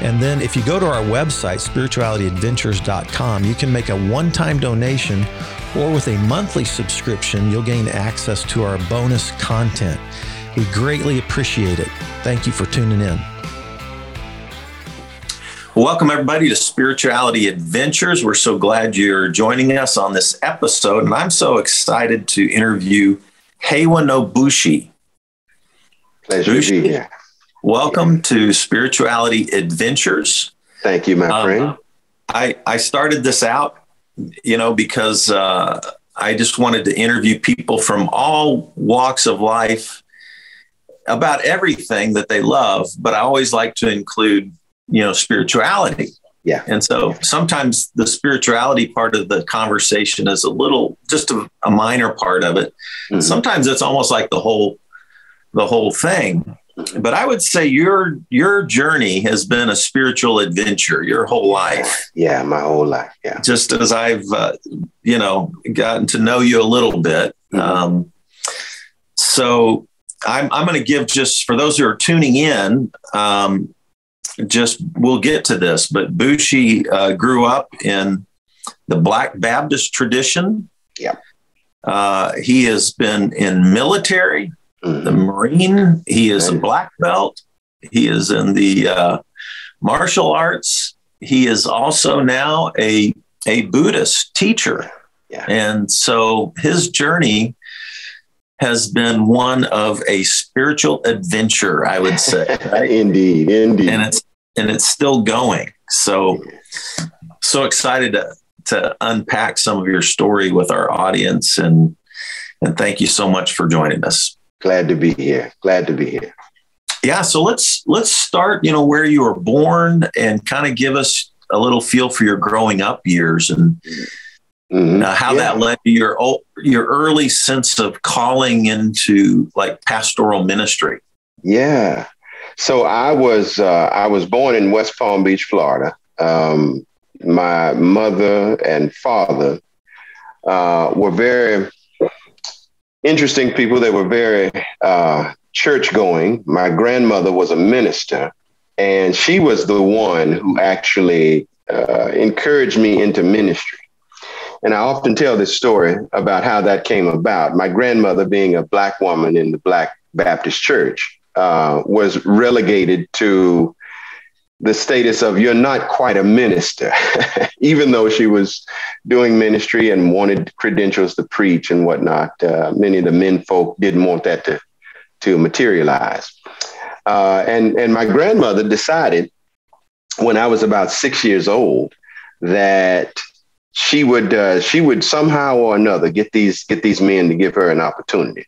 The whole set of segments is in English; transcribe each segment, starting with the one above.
And then if you go to our website, spiritualityadventures.com, you can make a one time donation or with a monthly subscription, you'll gain access to our bonus content. We greatly appreciate it. Thank you for tuning in. Welcome, everybody, to Spirituality Adventures. We're so glad you're joining us on this episode, and I'm so excited to interview Heiwa Nobushi. Pleasure Bushi, to be here. Welcome to Spirituality Adventures. Thank you, my um, friend. I, I started this out, you know, because uh, I just wanted to interview people from all walks of life about everything that they love, but I always like to include, you know, spirituality. Yeah. And so sometimes the spirituality part of the conversation is a little, just a, a minor part of it. Mm-hmm. Sometimes it's almost like the whole, the whole thing but I would say your your journey has been a spiritual adventure your whole life. Yeah, my whole life. Yeah. Just as I've uh, you know gotten to know you a little bit. Mm-hmm. Um, so I'm I'm going to give just for those who are tuning in. Um, just we'll get to this, but Bushi uh, grew up in the Black Baptist tradition. Yeah. Uh, he has been in military. The Marine. He is a black belt. He is in the uh, martial arts. He is also now a a Buddhist teacher, yeah. and so his journey has been one of a spiritual adventure. I would say, right? indeed, indeed, and it's and it's still going. So, so excited to to unpack some of your story with our audience and and thank you so much for joining us. Glad to be here. Glad to be here. Yeah, so let's let's start, you know, where you were born and kind of give us a little feel for your growing up years and mm-hmm. uh, how yeah. that led to your your early sense of calling into like pastoral ministry. Yeah. So I was uh, I was born in West Palm Beach, Florida. Um, my mother and father uh, were very interesting people. They were very uh, church going. My grandmother was a minister, and she was the one who actually uh, encouraged me into ministry. And I often tell this story about how that came about. My grandmother, being a Black woman in the Black Baptist Church, uh, was relegated to the status of you're not quite a minister, even though she was doing ministry and wanted credentials to preach and whatnot. Uh, many of the men folk didn't want that to, to materialize. Uh, and, and my grandmother decided when I was about six years old that she would uh, she would somehow or another get these get these men to give her an opportunity.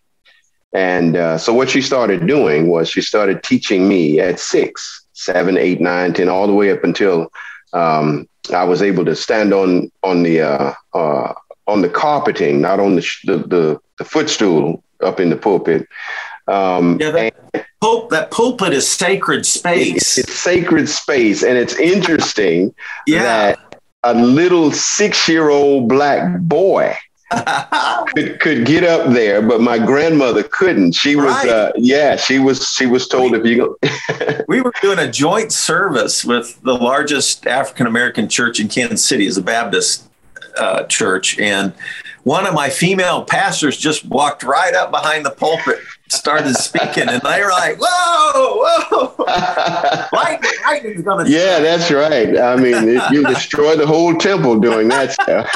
And uh, so what she started doing was she started teaching me at six seven, eight, nine, ten, all the way up until um, I was able to stand on on the uh, uh, on the carpeting, not on the, the, the the footstool up in the pulpit. Um, yeah, that, and, pul- that pulpit is sacred space. It's, it's sacred space, and it's interesting yeah. that a little six-year-old black boy could, could get up there, but my grandmother couldn't. She was, right. uh, yeah, she was, she was told we, if you go. we were doing a joint service with the largest African American church in Kansas City, is a Baptist uh, church, and one of my female pastors just walked right up behind the pulpit, started speaking, and they were like, "Whoa, whoa, lightning, lightning's gonna." Yeah, that's right. I mean, you destroy the whole temple doing that stuff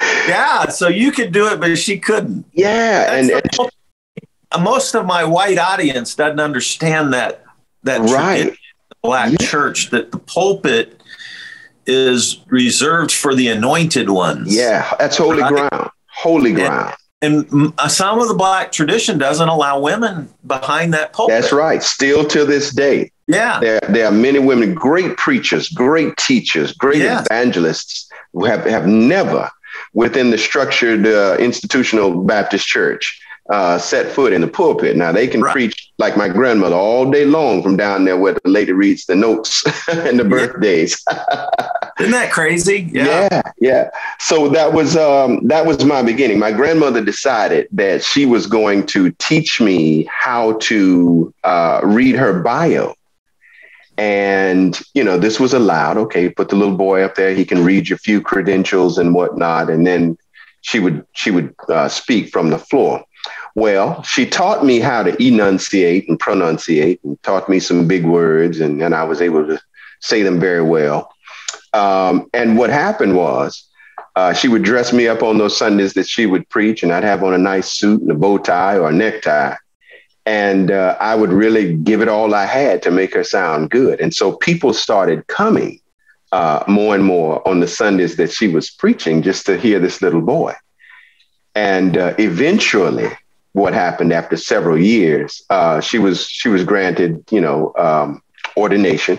yeah, so you could do it, but she couldn't. Yeah, and, and most of my white audience doesn't understand that that right black yeah. church that the pulpit is reserved for the anointed ones. Yeah, that's holy right? ground. Holy ground. And, and, uh, some of the black tradition doesn't allow women behind that pulpit. That's right. Still to this day. Yeah. There, there are many women, great preachers, great teachers, great yeah. evangelists who have, have never within the structured uh, institutional Baptist church uh, set foot in the pulpit. Now they can right. preach like my grandmother all day long from down there where the lady reads the notes and the birthdays. Isn't that crazy? Yeah. yeah, yeah. So that was um, that was my beginning. My grandmother decided that she was going to teach me how to uh, read her bio. And you know, this was allowed. Okay, put the little boy up there. He can read your few credentials and whatnot, and then she would she would uh, speak from the floor. Well, she taught me how to enunciate and pronunciate and taught me some big words, and, and I was able to say them very well. Um, and what happened was, uh, she would dress me up on those Sundays that she would preach, and I'd have on a nice suit and a bow tie or a necktie. And uh, I would really give it all I had to make her sound good. And so people started coming uh, more and more on the Sundays that she was preaching just to hear this little boy. And uh, eventually, what happened after several years. Uh, she was she was granted, you know, um, ordination,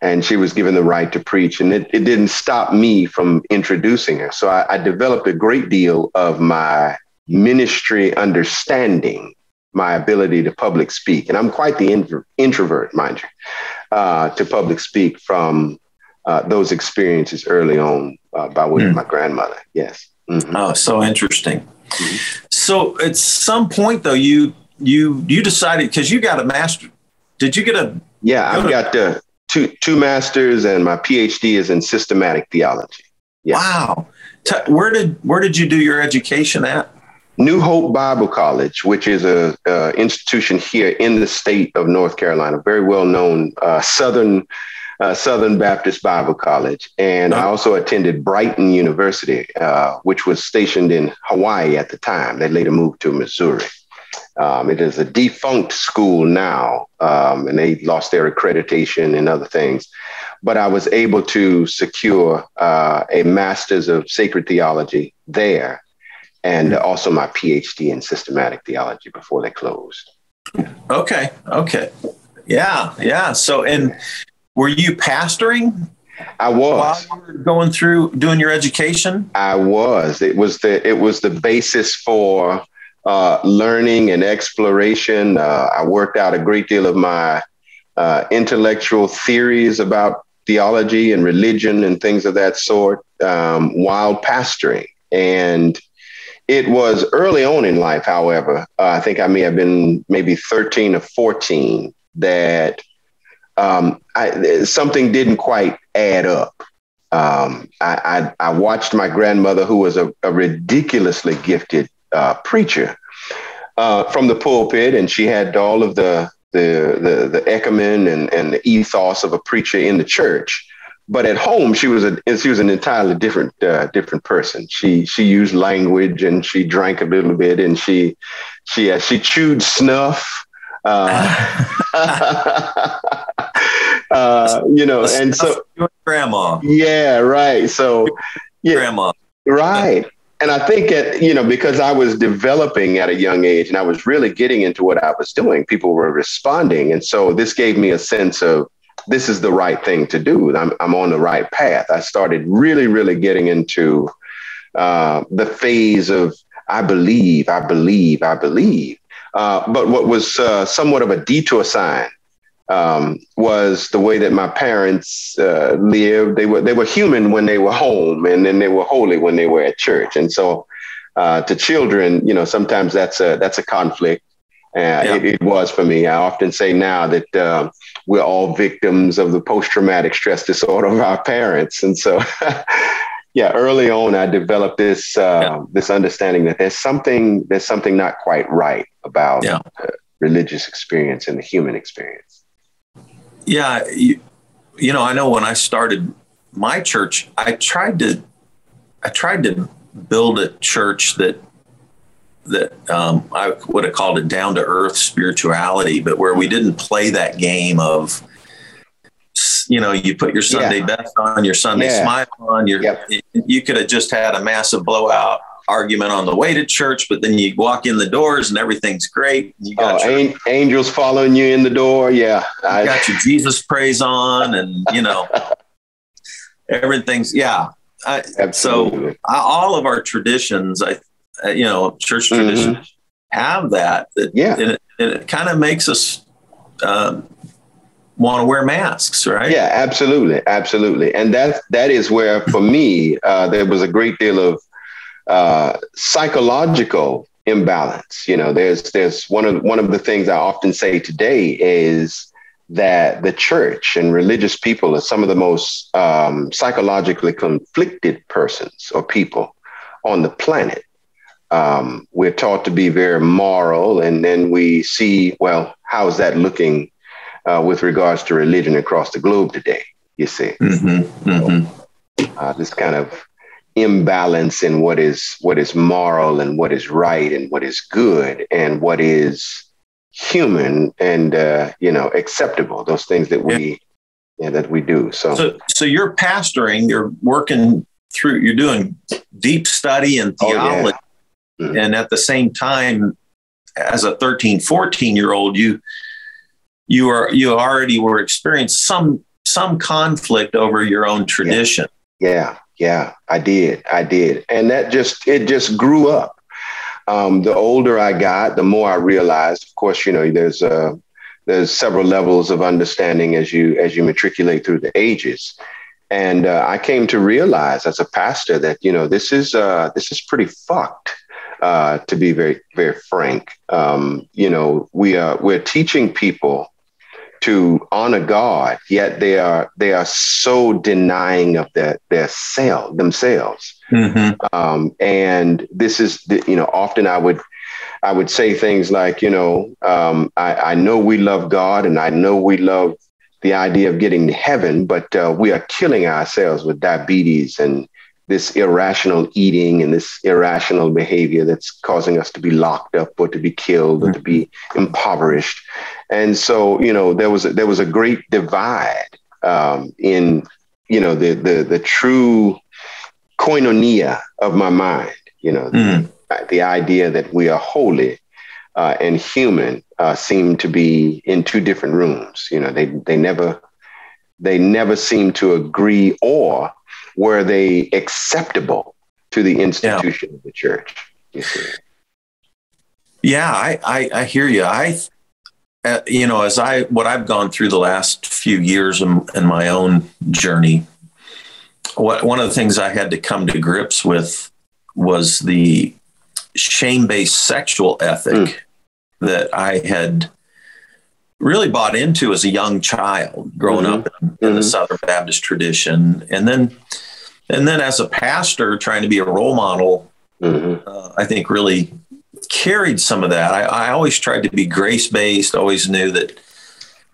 and she was given the right to preach. And it, it didn't stop me from introducing her. So I, I developed a great deal of my ministry understanding, my ability to public speak, and I'm quite the intro- introvert, mind you, uh, to public speak from uh, those experiences early on uh, by way of hmm. my grandmother. Yes. Mm-hmm. Oh, so interesting. So at some point though, you you you decided because you got a master. Did you get a? Yeah, I've got uh, two two masters, and my PhD is in systematic theology. Yeah. Wow. T- where did where did you do your education at? New Hope Bible College, which is a, a institution here in the state of North Carolina, very well known uh, Southern uh, Southern Baptist Bible College. And I also attended Brighton University, uh, which was stationed in Hawaii at the time. They later moved to Missouri. Um, it is a defunct school now, um, and they lost their accreditation and other things. But I was able to secure uh, a master's of sacred theology there and also my PhD in systematic theology before they closed. Okay. Okay. Yeah. Yeah. So, and were you pastoring? I was going through doing your education. I was. It was the it was the basis for uh, learning and exploration. Uh, I worked out a great deal of my uh, intellectual theories about theology and religion and things of that sort um, while pastoring. And it was early on in life, however, uh, I think I may have been maybe 13 or 14 that um, I, something didn't quite add up. Um, I, I, I, watched my grandmother, who was a, a ridiculously gifted uh, preacher, uh, from the pulpit, and she had all of the the the, the ecumen and, and the ethos of a preacher in the church. But at home, she was a she was an entirely different uh, different person. She she used language and she drank a little bit and she she uh, she chewed snuff. Uh, uh, you know, and so grandma. Yeah, right. So yeah, grandma. Right. And I think at, you know, because I was developing at a young age and I was really getting into what I was doing, people were responding. And so this gave me a sense of this is the right thing to do. I'm, I'm on the right path. I started really, really getting into uh, the phase of I believe, I believe, I believe. Uh, but what was uh, somewhat of a detour sign um, was the way that my parents uh, lived. They were they were human when they were home, and then they were holy when they were at church. And so, uh, to children, you know, sometimes that's a that's a conflict. Uh, yeah. it, it, was for me. I often say now that uh, we're all victims of the post traumatic stress disorder of our parents, and so. yeah, early on, I developed this uh, yeah. this understanding that there's something there's something not quite right about yeah. religious experience and the human experience. Yeah, you, you know, I know when I started my church, I tried to I tried to build a church that that um, I would have called it down to earth spirituality, but where we didn't play that game of you know, you put your Sunday yeah. best on, your Sunday yeah. smile on, your yep. you could have just had a massive blowout argument on the way to church, but then you walk in the doors and everything's great. You got oh, your, angels following you in the door. Yeah. I got your Jesus praise on and you know everything's yeah. I, so I, all of our traditions, I, you know, church traditions mm-hmm. have that. that yeah. And it, it kind of makes us um, want to wear masks, right? Yeah, absolutely, absolutely. And that that is where, for me, uh, there was a great deal of uh, psychological imbalance. You know, there's there's one of one of the things I often say today is that the church and religious people are some of the most um, psychologically conflicted persons or people on the planet. Um, we're taught to be very moral, and then we see, well, how is that looking uh, with regards to religion across the globe today? You see, mm-hmm, mm-hmm. uh, this kind of imbalance in what is what is moral and what is right and what is good and what is human and uh, you know acceptable those things that we yeah. yeah. that we do so. so so you're pastoring you're working through you're doing deep study and theology oh, yeah. Mm-hmm. and at the same time as a 13 14 year old you you are you already were experiencing some some conflict over your own tradition yeah. yeah yeah, I did. I did. And that just, it just grew up. Um, the older I got, the more I realized, of course, you know, there's, uh, there's several levels of understanding as you, as you matriculate through the ages. And uh, I came to realize as a pastor that, you know, this is, uh, this is pretty fucked. Uh, to be very, very frank, um, you know, we are we're teaching people to honor God, yet they are they are so denying of their their self themselves. Mm-hmm. Um, and this is the, you know often I would I would say things like you know um, I, I know we love God and I know we love the idea of getting to heaven, but uh, we are killing ourselves with diabetes and this irrational eating and this irrational behavior that's causing us to be locked up or to be killed or to be impoverished. And so, you know, there was a, there was a great divide um, in, you know, the the the true koinonia of my mind. You know, mm. the, the, idea that we are holy uh, and human uh, seem to be in two different rooms. You know, they they never they never seem to agree or were they acceptable to the institution yeah. of the church? Yeah, I, I, I hear you. I, uh, you know, as I what I've gone through the last few years in, in my own journey, what one of the things I had to come to grips with was the shame-based sexual ethic mm. that I had really bought into as a young child growing mm-hmm. up in, in mm-hmm. the Southern Baptist tradition. And then, and then as a pastor trying to be a role model, mm-hmm. uh, I think really carried some of that. I, I always tried to be grace based, always knew that,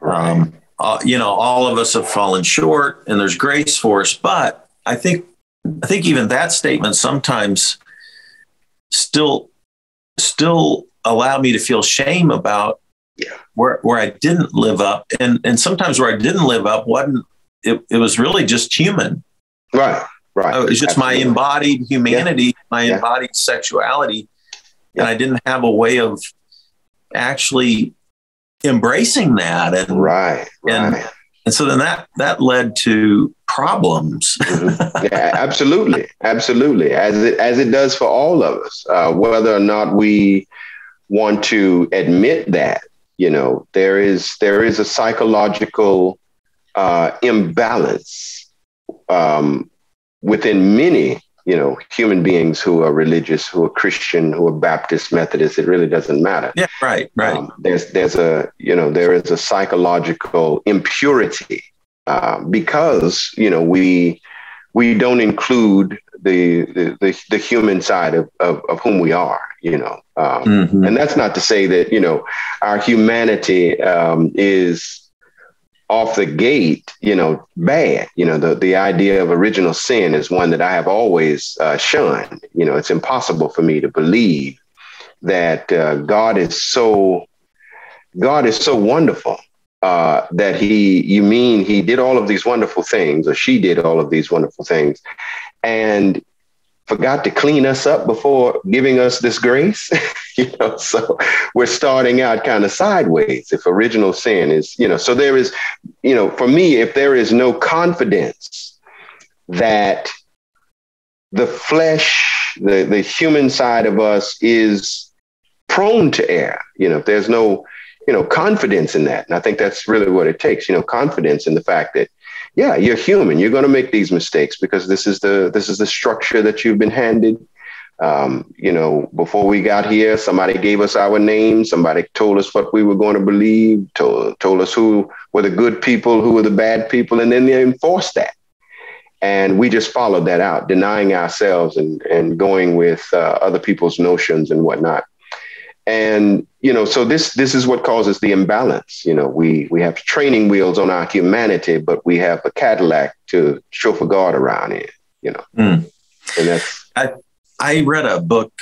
um, uh, you know, all of us have fallen short and there's grace for us. But I think, I think even that statement sometimes still, still allow me to feel shame about yeah. where where I didn't live up, and and sometimes where I didn't live up wasn't it, it was really just human. Right. Right. It was just Absolutely. my embodied humanity, yeah. my yeah. embodied sexuality, yeah. and I didn't have a way of actually embracing that. And right. And right. and so then that that led to problems. mm-hmm. Yeah, absolutely, absolutely, as it as it does for all of us, uh, whether or not we want to admit that you know there is there is a psychological uh, imbalance um, within many you know human beings who are religious who are christian who are baptist methodist it really doesn't matter. Yeah right right. Um, there's there's a you know there is a psychological impurity uh, because you know we we don't include the the, the, the human side of, of, of whom we are you know. Um, mm-hmm. and that's not to say that you know our humanity um, is off the gate you know bad. You know the, the idea of original sin is one that i have always uh, shunned. You know it's impossible for me to believe that uh, god is so god is so wonderful uh, that he you mean he did all of these wonderful things or she did all of these wonderful things. And forgot to clean us up before giving us this grace. you know, so we're starting out kind of sideways if original sin is, you know, so there is, you know, for me, if there is no confidence that the flesh, the, the human side of us is prone to err. You know, if there's no, you know, confidence in that. And I think that's really what it takes, you know, confidence in the fact that, yeah, you're human. You're going to make these mistakes because this is the this is the structure that you've been handed. Um, you know, before we got here, somebody gave us our name. Somebody told us what we were going to believe. Told told us who were the good people, who were the bad people, and then they enforced that. And we just followed that out, denying ourselves and and going with uh, other people's notions and whatnot and you know so this this is what causes the imbalance. You know we we have training wheels on our humanity but we have a cadillac to chauffeur guard around in you know. Mm. and that's i i read a book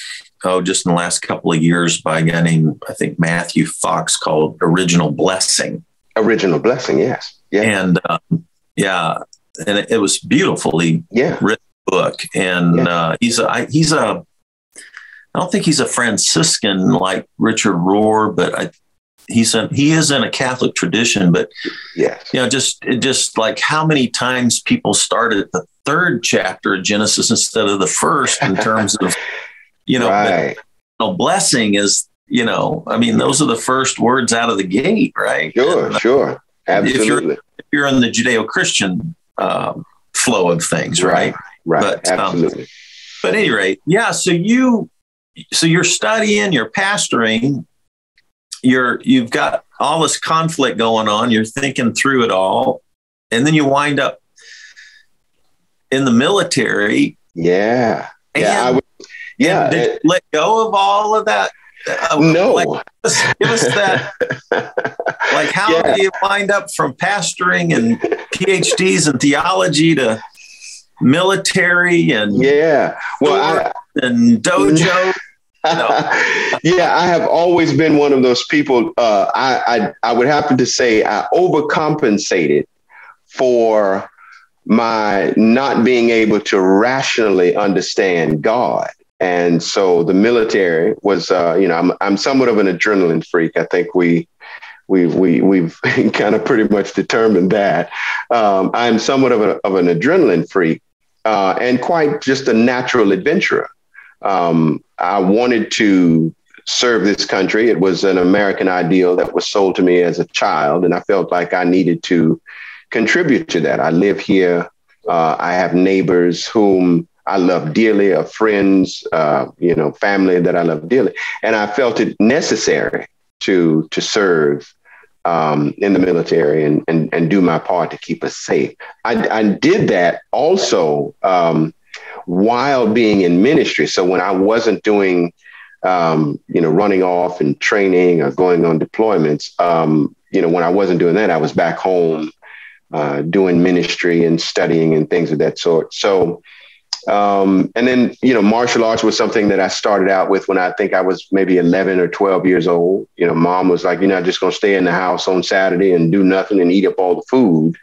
oh just in the last couple of years by a guy named i think matthew fox called original blessing. Original blessing yes. Yeah. And um, yeah and it, it, was beautifully yeah. written book. And yeah. uh, he's a I, he's a I don't think he's a Franciscan like Richard Rohr, but I, he's a, he is in a Catholic tradition. But yeah, you know, just just like how many times people started at the third chapter of Genesis instead of the first in terms of you know, right. but, you know blessing is you know, I mean, those are the first words out of the gate, right? Sure, and, uh, sure, absolutely. If you're, if you're in the Judeo-Christian um, flow of things, right? Right, right. but, um, absolutely. Um, but at any rate, yeah. So you so you're studying, you're pastoring, you're you've got all this conflict going on, you're thinking through it all, and then you wind up in the military. Yeah. yeah. I would, yeah. Did it, let go of all of that? Uh, no. Like, give, us, give us that. like, how yeah. do you wind up from pastoring and PhDs in theology to military and yeah, well, I, and dojo. yeah, I have always been one of those people. Uh, I, I I would happen to say I overcompensated for my not being able to rationally understand God. And so the military was, uh, you know, I'm, I'm somewhat of an adrenaline freak. I think we, we, we, we've kind of pretty much determined that. Um, I'm somewhat of, a, of an adrenaline freak uh, and quite just a natural adventurer. Um, I wanted to serve this country. It was an American ideal that was sold to me as a child, and I felt like I needed to contribute to that. I live here. Uh, I have neighbors whom I love dearly, of friends, uh, you know, family that I love dearly, and I felt it necessary to to serve um, in the military and, and and do my part to keep us safe. I, I did that also um, while being in ministry. So when I wasn't doing, um, you know, running off and training or going on deployments, um, you know, when I wasn't doing that, I was back home uh, doing ministry and studying and things of that sort. So, um, and then, you know, martial arts was something that I started out with when I think I was maybe 11 or 12 years old. You know, mom was like, you're not just going to stay in the house on Saturday and do nothing and eat up all the food.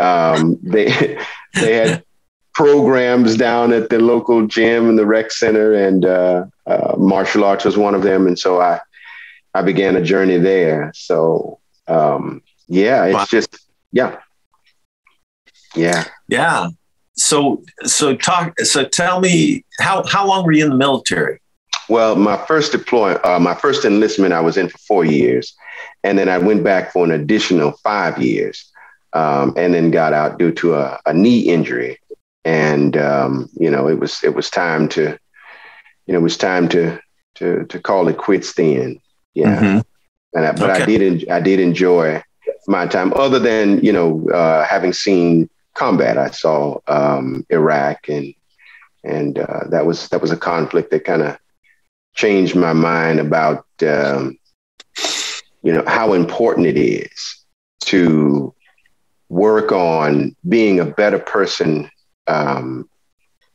Um, they, they had programs down at the local gym and the rec center, and uh, uh, martial arts was one of them. And so I, I began a journey there. So um, yeah, it's wow. just yeah, yeah, yeah. So so talk. So tell me how how long were you in the military? Well, my first deploy, uh, my first enlistment, I was in for four years, and then I went back for an additional five years, um, and then got out due to a, a knee injury and um, you know it was it was time to you know it was time to to to call it quits then yeah mm-hmm. and I, but okay. I did I did enjoy my time other than you know uh, having seen combat I saw um, Iraq and and uh, that was that was a conflict that kind of changed my mind about um, you know how important it is to work on being a better person um,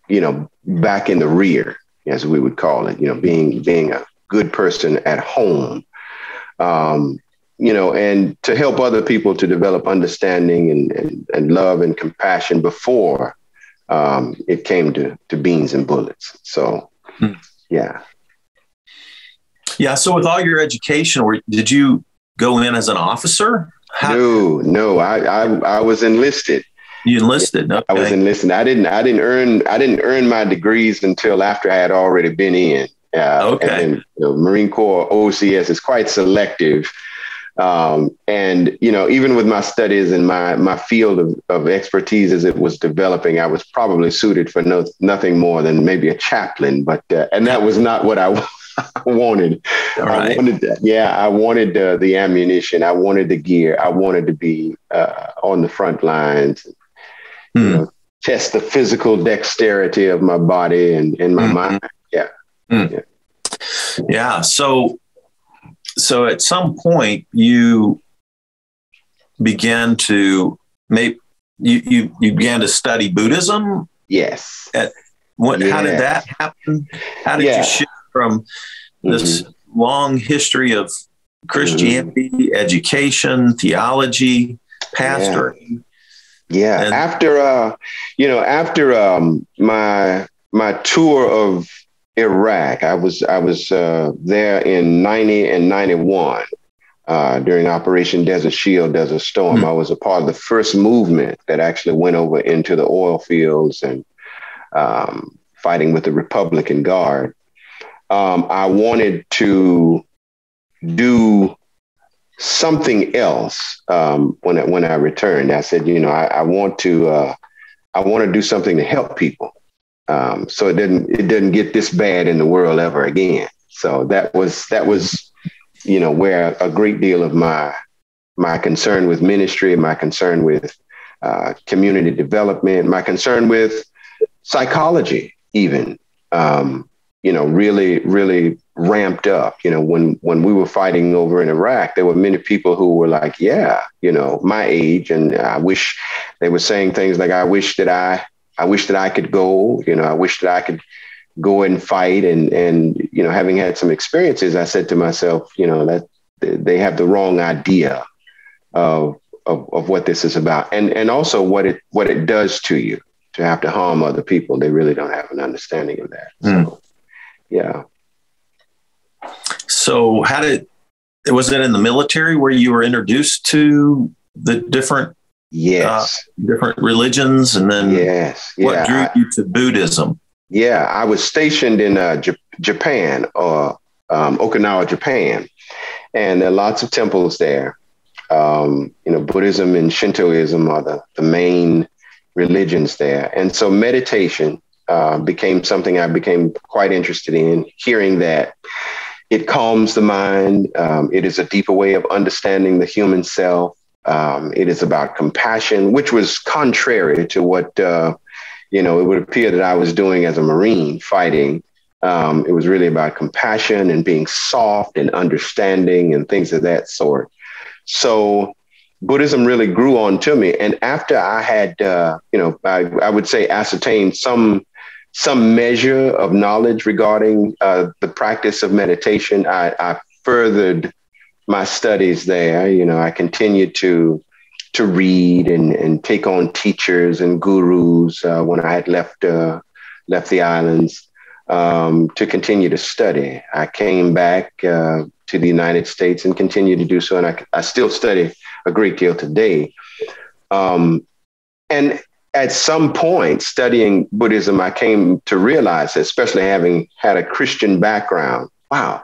you know, back in the rear, as we would call it, you know, being being a good person at home, um, you know, and to help other people to develop understanding and, and, and love and compassion before um, it came to, to beans and bullets. So, hmm. yeah. Yeah. So, with all your education, did you go in as an officer? How- no, no. I, I, I was enlisted You enlisted. Okay. I was enlisted. I didn't. I didn't earn. I didn't earn my degrees until after I had already been in. Uh, okay. And, Marine Corps OCS is quite selective. Um, and you know, even with my studies and my my field of, of expertise as it was developing, I was probably suited for no, nothing more than maybe a chaplain. But uh, and that was not what I wanted. Right. I wanted that. Yeah, I wanted uh, the ammunition. I wanted the gear. I wanted to be uh, on the front lines. Hmm. You know, test the physical dexterity of my body and, and my mm-hmm. mind. Yeah. Mm. yeah. Yeah. So, so at some point you began to make you you, you began to study Buddhism. Yes. At what? Yes. How did that happen? How did yeah. you shift from this mm-hmm. long history of Christianity, mm-hmm. education, theology, pastoring? Yeah. And, after uh, you know, after um my my tour of Iraq. I was I was uh, there in '90 and '91 uh, during Operation Desert Shield, Desert Storm. Mm-hmm. I was a part of the first movement that actually went over into the oil fields and um, fighting with the Republican Guard. Um, I wanted to do something else um, when I, when I returned. I said, you know, I, I want to uh, I want to do something to help people. Um, so it didn't it didn't get this bad in the world ever again. So that was that was you know where a great deal of my my concern with ministry, my concern with uh, community development, my concern with psychology, even um, you know, really really ramped up. You know, when when we were fighting over in Iraq, there were many people who were like, "Yeah, you know, my age," and I wish they were saying things like, "I wish that I." I wish that I could go. You know, I wish that I could go and fight. And and you know, having had some experiences, I said to myself, you know, that they have the wrong idea of of, of what this is about, and and also what it what it does to you to have to harm other people. They really don't have an understanding of that. Mm. Yeah. So, how did it was it in the military where you were introduced to the different Yes. Uh, different religions. And then yes. what yeah. drew you to Buddhism? Yeah, I was stationed in uh, J- Japan or um, Okinawa, Japan. And there are lots of temples there. Um, you know, Buddhism and Shintoism are the, the main religions there. And so meditation uh, became something I became quite interested in, hearing that it calms the mind. Um, it is a deeper way of understanding the human self. Um, it is about compassion, which was contrary to what uh, you know it would appear that I was doing as a Marine fighting. Um, it was really about compassion and being soft and understanding and things of that sort. So Buddhism really grew on to me, and after I had, uh, you know, I, I, would say ascertained some some measure of knowledge regarding uh, the practice of meditation, I, I furthered my studies there. You know, I continued to to read and, and take on teachers and gurus uh, when I had left uh, left the islands um, to continue to study. I came back uh, to the United States and continue to do so, and I, I still study a great deal today. Um, and at some point, studying Buddhism, I came to realize, especially having had a Christian background, wow,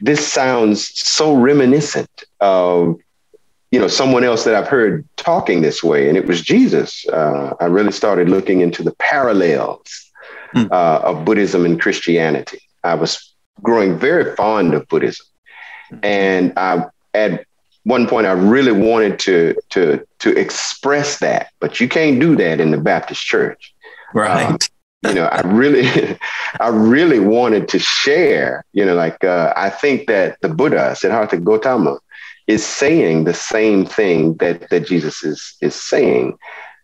this sounds so reminiscent of you know someone else that I've heard talking this way, and it was Jesus. Uh, I really started looking into the parallels mm. uh, of Buddhism and Christianity. I was growing very fond of Buddhism, and I at one point I really wanted to to to express that, but you can't do that in the Baptist church. Right. Uh, you know, I really, I really wanted to share, you know, like uh, I think that the Buddha, Siddhartha Gautama, is saying the same thing that that Jesus is is saying.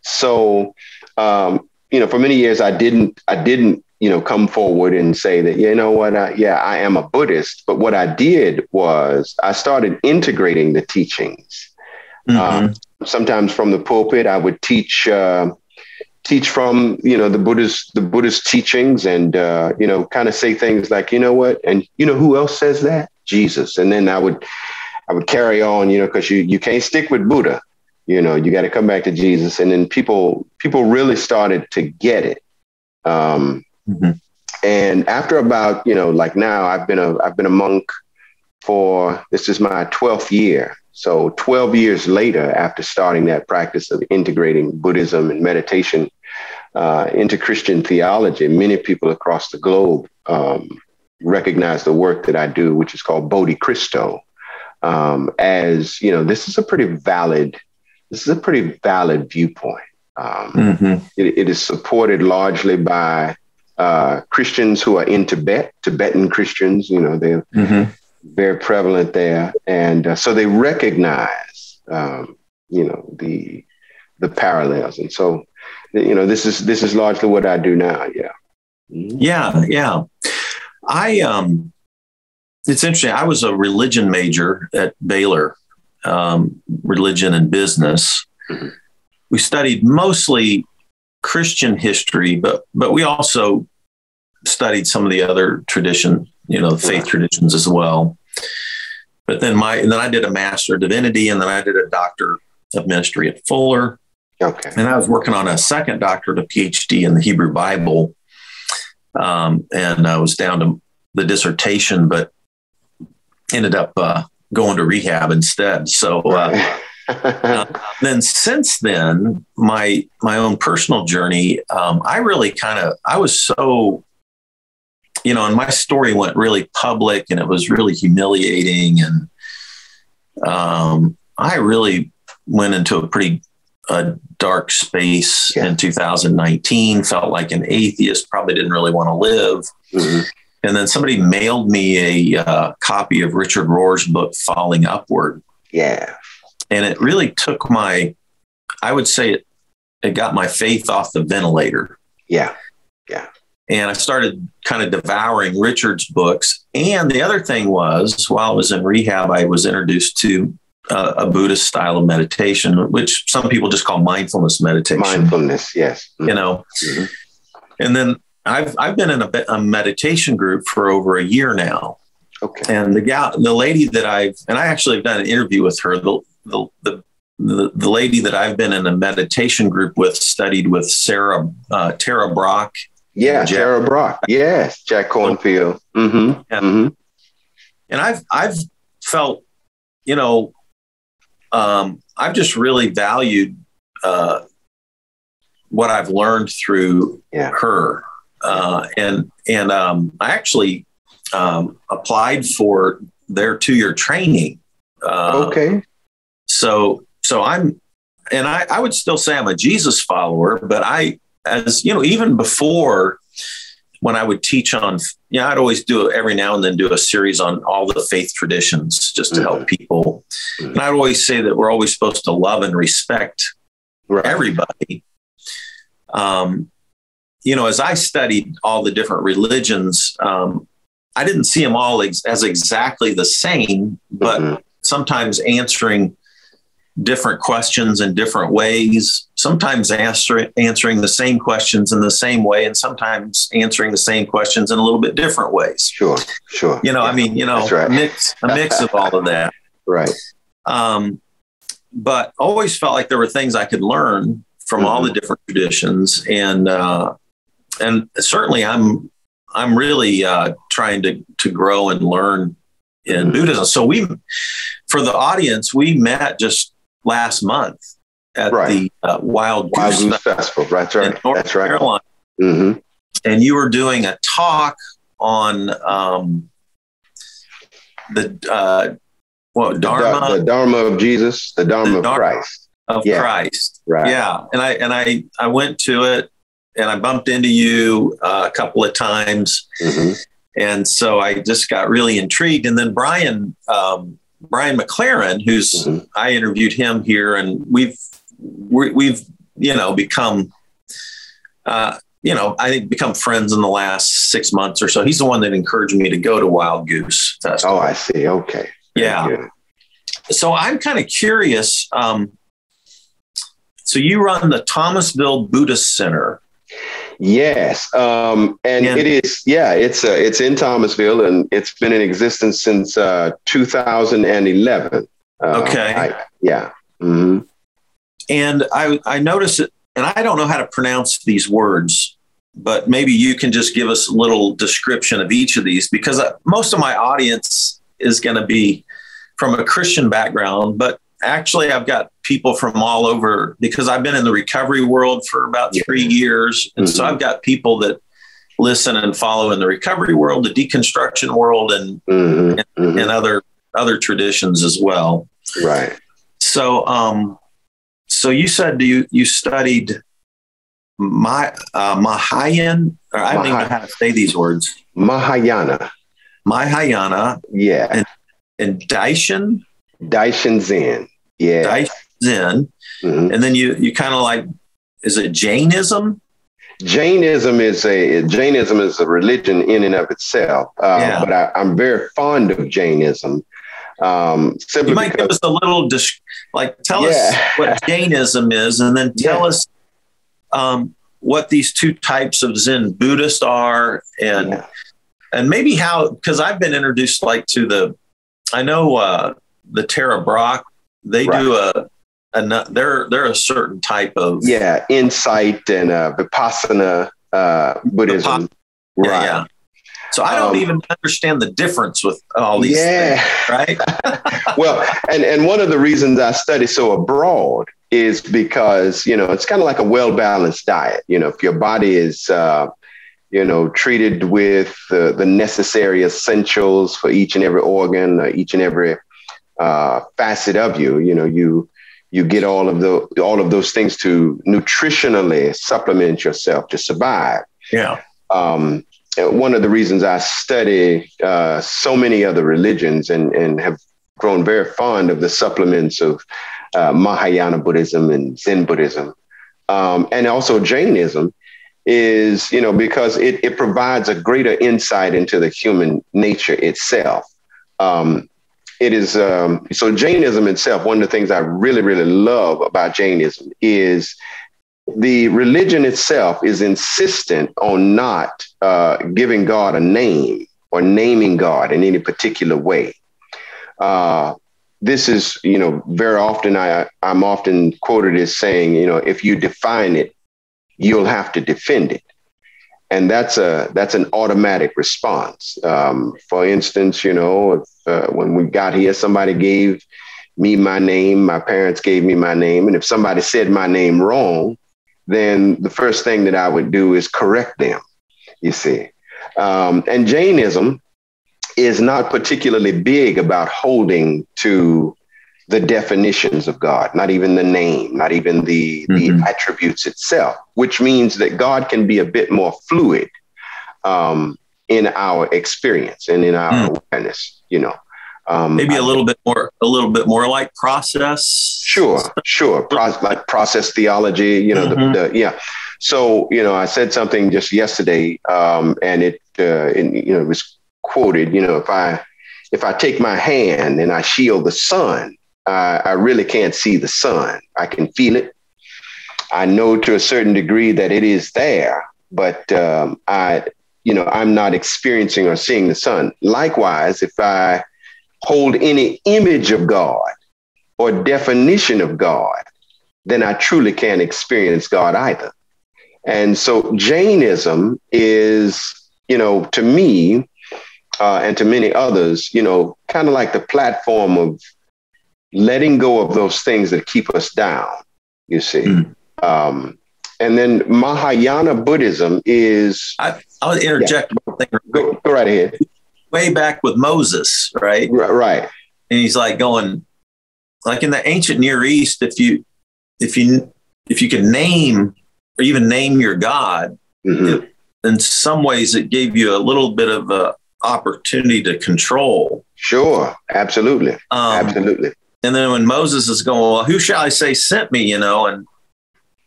So, um, you know, for many years I didn't, I didn't, you know, come forward and say that, you know what, I, yeah, I am a Buddhist. But what I did was I started integrating the teachings. Mm-hmm. Um, sometimes from the pulpit, I would teach. Uh, teach from you know the Buddhist the Buddhist teachings and uh, you know kind of say things like you know what and you know who else says that Jesus and then I would I would carry on you know because you you can't stick with Buddha You know, you got to come back to Jesus, and then people people really started to get it. Um, mm-hmm. And after about you know, like now, I've been a I've been a monk for this is my twelfth year. So twelve years later, after starting that practice of integrating Buddhism and meditation uh, into Christian theology, many people across the globe um, recognize the work that I do, which is called Bodhi Christo, um, as you know, this is a pretty valid, this is a pretty valid viewpoint. Um, mm-hmm. it, it is supported largely by uh, Christians who are in Tibet, Tibetan Christians. You know, they're mm-hmm. very prevalent there, and uh, so they recognize, um, you know, the the parallels, and so you know, this is this is largely what I do now. Yeah. Mm-hmm. Yeah, yeah. I um, it's interesting. I was a religion major at Baylor, um, religion and business. Mm-hmm. We studied mostly Christian history, but but we also studied some of the other tradition, you know, faith traditions as well. But then my and then I did a master of divinity, and then I did a doctor of ministry at Fuller. Okay. And I was working on a second doctorate, a PhD in the Hebrew Bible, um, and I was down to the dissertation, but ended up uh, going to rehab instead. So uh, uh, then, since then, my my own personal journey, um, I really kind of I was so, you know, and my story went really public, and it was really humiliating, and um, I really went into a pretty a dark space yeah. in 2019, felt like an atheist, probably didn't really want to live. Mm-hmm. And then somebody mailed me a uh, copy of Richard Rohr's book, Falling Upward. Yeah. And it really took my, I would say it, it got my faith off the ventilator. Yeah. Yeah. And I started kind of devouring Richard's books. And the other thing was, while I was in rehab, I was introduced to uh, a Buddhist style of meditation, which some people just call mindfulness meditation. Mindfulness, yes. Mm-hmm. You know, mm-hmm. and then I've I've been in a, a, meditation group for over a year now. Okay. And the gal, the lady that I've, and I actually have done an interview with her. The the the the, the lady that I've been in a meditation group with studied with Sarah uh, Tara Brach. Yeah, Jack, Tara Brach. Yes, Jack Kornfield. Mm-hmm. And, mm-hmm. and I've I've felt, you know, um, I've just really valued uh, what I've learned through yeah. her, uh, and and um, I actually um, applied for their two year training. Uh, okay. So so I'm, and I, I would still say I'm a Jesus follower, but I as you know even before when I would teach on, you know, I'd always do every now and then do a series on all the faith traditions just to mm-hmm. help people. Mm-hmm. And I'd always say that we're always supposed to love and respect right. everybody. Um, you know, as I studied all the different religions, um, I didn't see them all ex- as exactly the same, but mm-hmm. sometimes answering different questions in different ways, sometimes answer, answering the same questions in the same way, and sometimes answering the same questions in a little bit different ways. Sure, sure. You know, yeah, I mean, you know, right. mix a mix of all of that. Right. Um, but always felt like there were things I could learn from mm-hmm. all the different traditions, and uh, and certainly I'm I'm really uh, trying to to grow and learn in mm-hmm. Buddhism. So we, for the audience, we met just last month at right. the uh, Wild, Wild Goose, Goose Festival. That's right. That's right. Carolina. Mm-hmm. And you were doing a talk on um, the uh, what Dharma, the, the, Dharma of Jesus, the Dharma, the Dharma of Christ, of yeah. Christ. Right. Yeah, and I and I I went to it, and I bumped into you uh, a couple of times. Mm-hmm. And so I just got really intrigued. And then Brian um, Brian McLaren, who's mm-hmm. I interviewed him here, and we've we, have you know become uh, you know I think become friends in the last six months or so. He's the one that encouraged me to go to Wild Goose Festival. Oh, I see. Okay. Yeah. So I'm kind of curious. Um, so you run the Thomasville Buddhist Center. Yes, um, and yeah. it is. Yeah, it's uh, it's in Thomasville, and it's been in existence since uh, 2011. Uh, okay. I, yeah. Mm-hmm. and I, I noticed it, and I don't know how to pronounce these words, but maybe you can just give us a little description of each of these because uh, most of my audience is going to be from a Christian background, but actually I've got people from all over because I've been in the recovery world for about three years. And mm-hmm. so I've got people that listen and follow in the recovery world, the deconstruction world, and, mm-hmm. and, mm-hmm. and, other other traditions as well. Right. So, um, so you said you you studied my uh, Mahayan, or I don't even know how to say these words. Mahayana. Mahayana. Yeah. And, and Daishin. Daishin Zen. Yeah. Zen. Mm-hmm. And then you you kind of like, is it Jainism? Jainism is a Jainism is a religion in and of itself. Uh, yeah. But I, am very fond of Jainism. Um, you might because, give us a little, dis- like, tell yeah. us what Jainism is, and then tell yeah. us um, what these two types of Zen Buddhist are, and and maybe how because I've been introduced like to the, I know uh, the Tara Brach. They right. do a and they're they're a certain type of yeah insight and uh, vipassana uh, Buddhism. Vipassana. right. Yeah, So I don't um, even understand the difference with all these yeah. things, right? well, and and one of the reasons I study so abroad is because you know it's kind of like a well balanced diet. You know, if your body is uh, you know treated with uh, the necessary essentials for each and every organ, uh, each and every uh, facet of you, you know, you you get all of the all of those things to nutritionally supplement yourself to survive. Yeah. Um, one of the reasons I study uh, so many other religions and and have grown very fond of the supplements of uh, Mahayana Buddhism and Zen Buddhism, um, and also Jainism, is you know because it it provides a greater insight into the human nature itself. Um, it is um, so Jainism itself. One of the things I really, really love about Jainism is the religion itself is insistent on not uh, giving God a name or naming God in any particular way. Uh, this is, you know, very often I, I'm often quoted as saying, you know, if you define it, you'll have to defend it and that's a that's an automatic response. Um, for instance, you know, if, uh, when we got here, somebody gave me my name, my parents gave me my name, and if somebody said my name wrong, then the first thing that I would do is correct them. You see, um, and Jainism is not particularly big about holding to the definitions of God, not even the name, not even the, mm-hmm. the attributes itself, which means that God can be a bit more fluid um, in our experience and in our mm. awareness, you know. Um, Maybe a little bit more, a little bit more like process. Sure, sure. Pro- like process theology, you know, mm-hmm. the, the, yeah. So, you know, I said something just yesterday um, and it, uh, you know, it was quoted, you know, if I, if I take my hand and I shield the sun, I, I really can't see the sun. I can feel it. I know to a certain degree that it is there, but um, I, you know, I'm not experiencing or seeing the sun. Likewise, if I hold any image of God or definition of God, then I truly can't experience God either. And so Jainism is, you know, to me uh, and to many others, you know, kind of like the platform of letting go of those things that keep us down, you see. Mm. Um, and then Mahayana Buddhism is. I, will interject. Yeah. Go, go, right ahead. Way back with Moses, right? Right. And he's like going, like in the ancient Near East, if you, if you, if you could name or even name your God, mm-hmm. it, in some ways it gave you a little bit of a opportunity to control. Sure, absolutely, um, absolutely. And then when Moses is going, well, who shall I say sent me? You know, and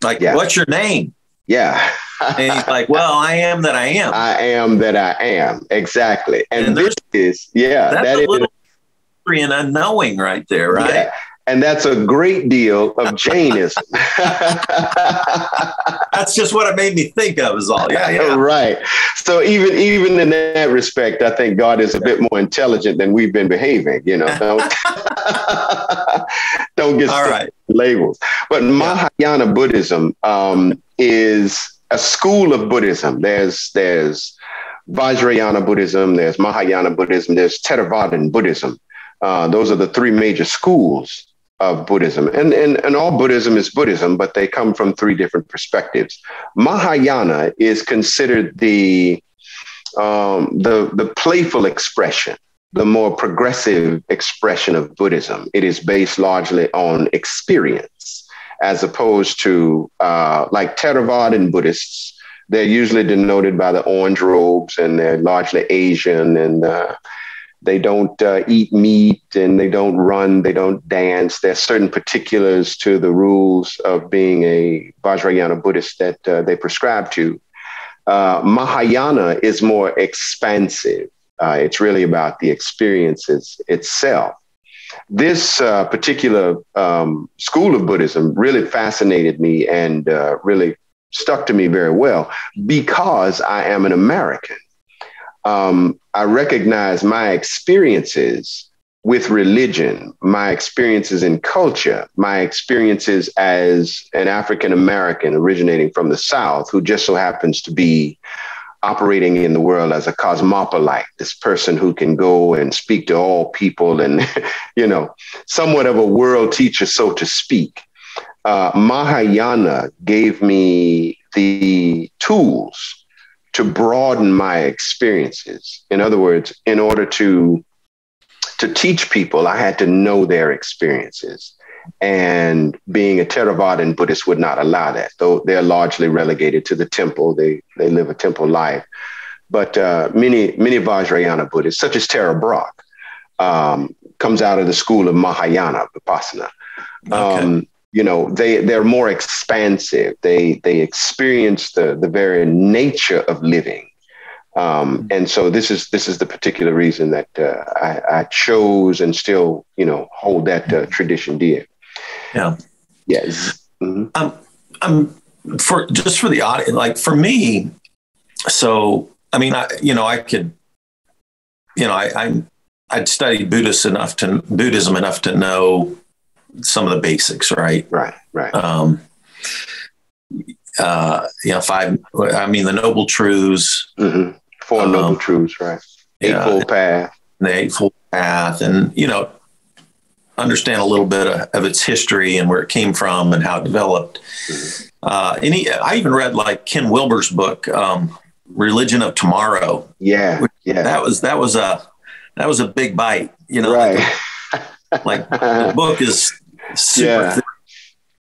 like, yeah. what's your name? Yeah. and he's like, well, I am that I am. I am that I am. Exactly. And, and this is, yeah, that's that a is, little and unknowing right there, right? Yeah. And that's a great deal of Jainism. that's just what it made me think of is all. Yeah, yeah. Right. So even even in that respect, I think God is a bit more intelligent than we've been behaving, you know. Don't, don't get all right. labels. But Mahayana Buddhism um, is a school of Buddhism. There's there's Vajrayana Buddhism, there's Mahayana Buddhism, there's Theravadan Buddhism. Uh, those are the three major schools of Buddhism. And, and, and all Buddhism is Buddhism, but they come from three different perspectives. Mahayana is considered the, um, the, the playful expression, the more progressive expression of Buddhism. It is based largely on experience, as opposed to uh, like Theravadan Buddhists. They're usually denoted by the orange robes and they're largely Asian and uh, they don't uh, eat meat and they don't run, they don't dance. There's certain particulars to the rules of being a Vajrayana Buddhist that uh, they prescribe to. Uh, Mahayana is more expansive. Uh, it's really about the experiences itself. This uh, particular um, school of Buddhism really fascinated me and uh, really stuck to me very well because I am an American um, I recognize my experiences with religion, my experiences in culture, my experiences as an African American originating from the South who just so happens to be operating in the world as a cosmopolite, this person who can go and speak to all people and, you know, somewhat of a world teacher, so to speak. Uh, Mahayana gave me the tools to broaden my experiences. In other words, in order to to teach people, I had to know their experiences. And being a Theravadan Buddhist would not allow that, though they're largely relegated to the temple. They they live a temple life. But uh, many many Vajrayana Buddhists, such as Tara Brach, um, comes out of the school of Mahayana Vipassana. Okay. You know they they're more expansive. They they experience the the very nature of living. Um, mm-hmm. and so this is this is the particular reason that uh, I, I, chose and still you know hold that uh, tradition dear. Yeah. Yes. Mm-hmm. um, um, for just for the audience like for me so i mean i you know i could you know i, I i'd studied buddhist enough to buddhism enough to know some of the basics, right? Right, right. Um, uh, you know, five, I mean, the Noble Truths. Mm-hmm. Four um, Noble Truths, right? Eightfold yeah, Path. The Eightfold Path. And, you know, understand a little bit of, of, its history and where it came from and how it developed. Mm-hmm. Uh, any, I even read like Ken Wilber's book, um, Religion of Tomorrow. Yeah, yeah. That was, that was a, that was a big bite, you know, right. like, like the book is super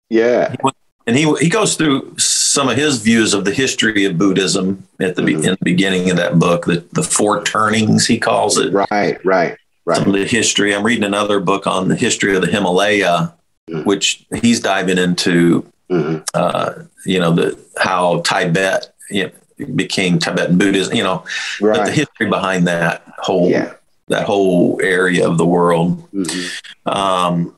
yeah. yeah. And he, he goes through some of his views of the history of Buddhism at the, mm-hmm. in the beginning of that book, the, the four turnings, he calls it. Right, right, right. Some of the history. I'm reading another book on the history of the Himalaya, mm-hmm. which he's diving into, mm-hmm. uh, you know, the how Tibet you know, became Tibetan Buddhism, you know, right. but the history behind that whole, yeah. that whole area of the world. Mm-hmm. Um,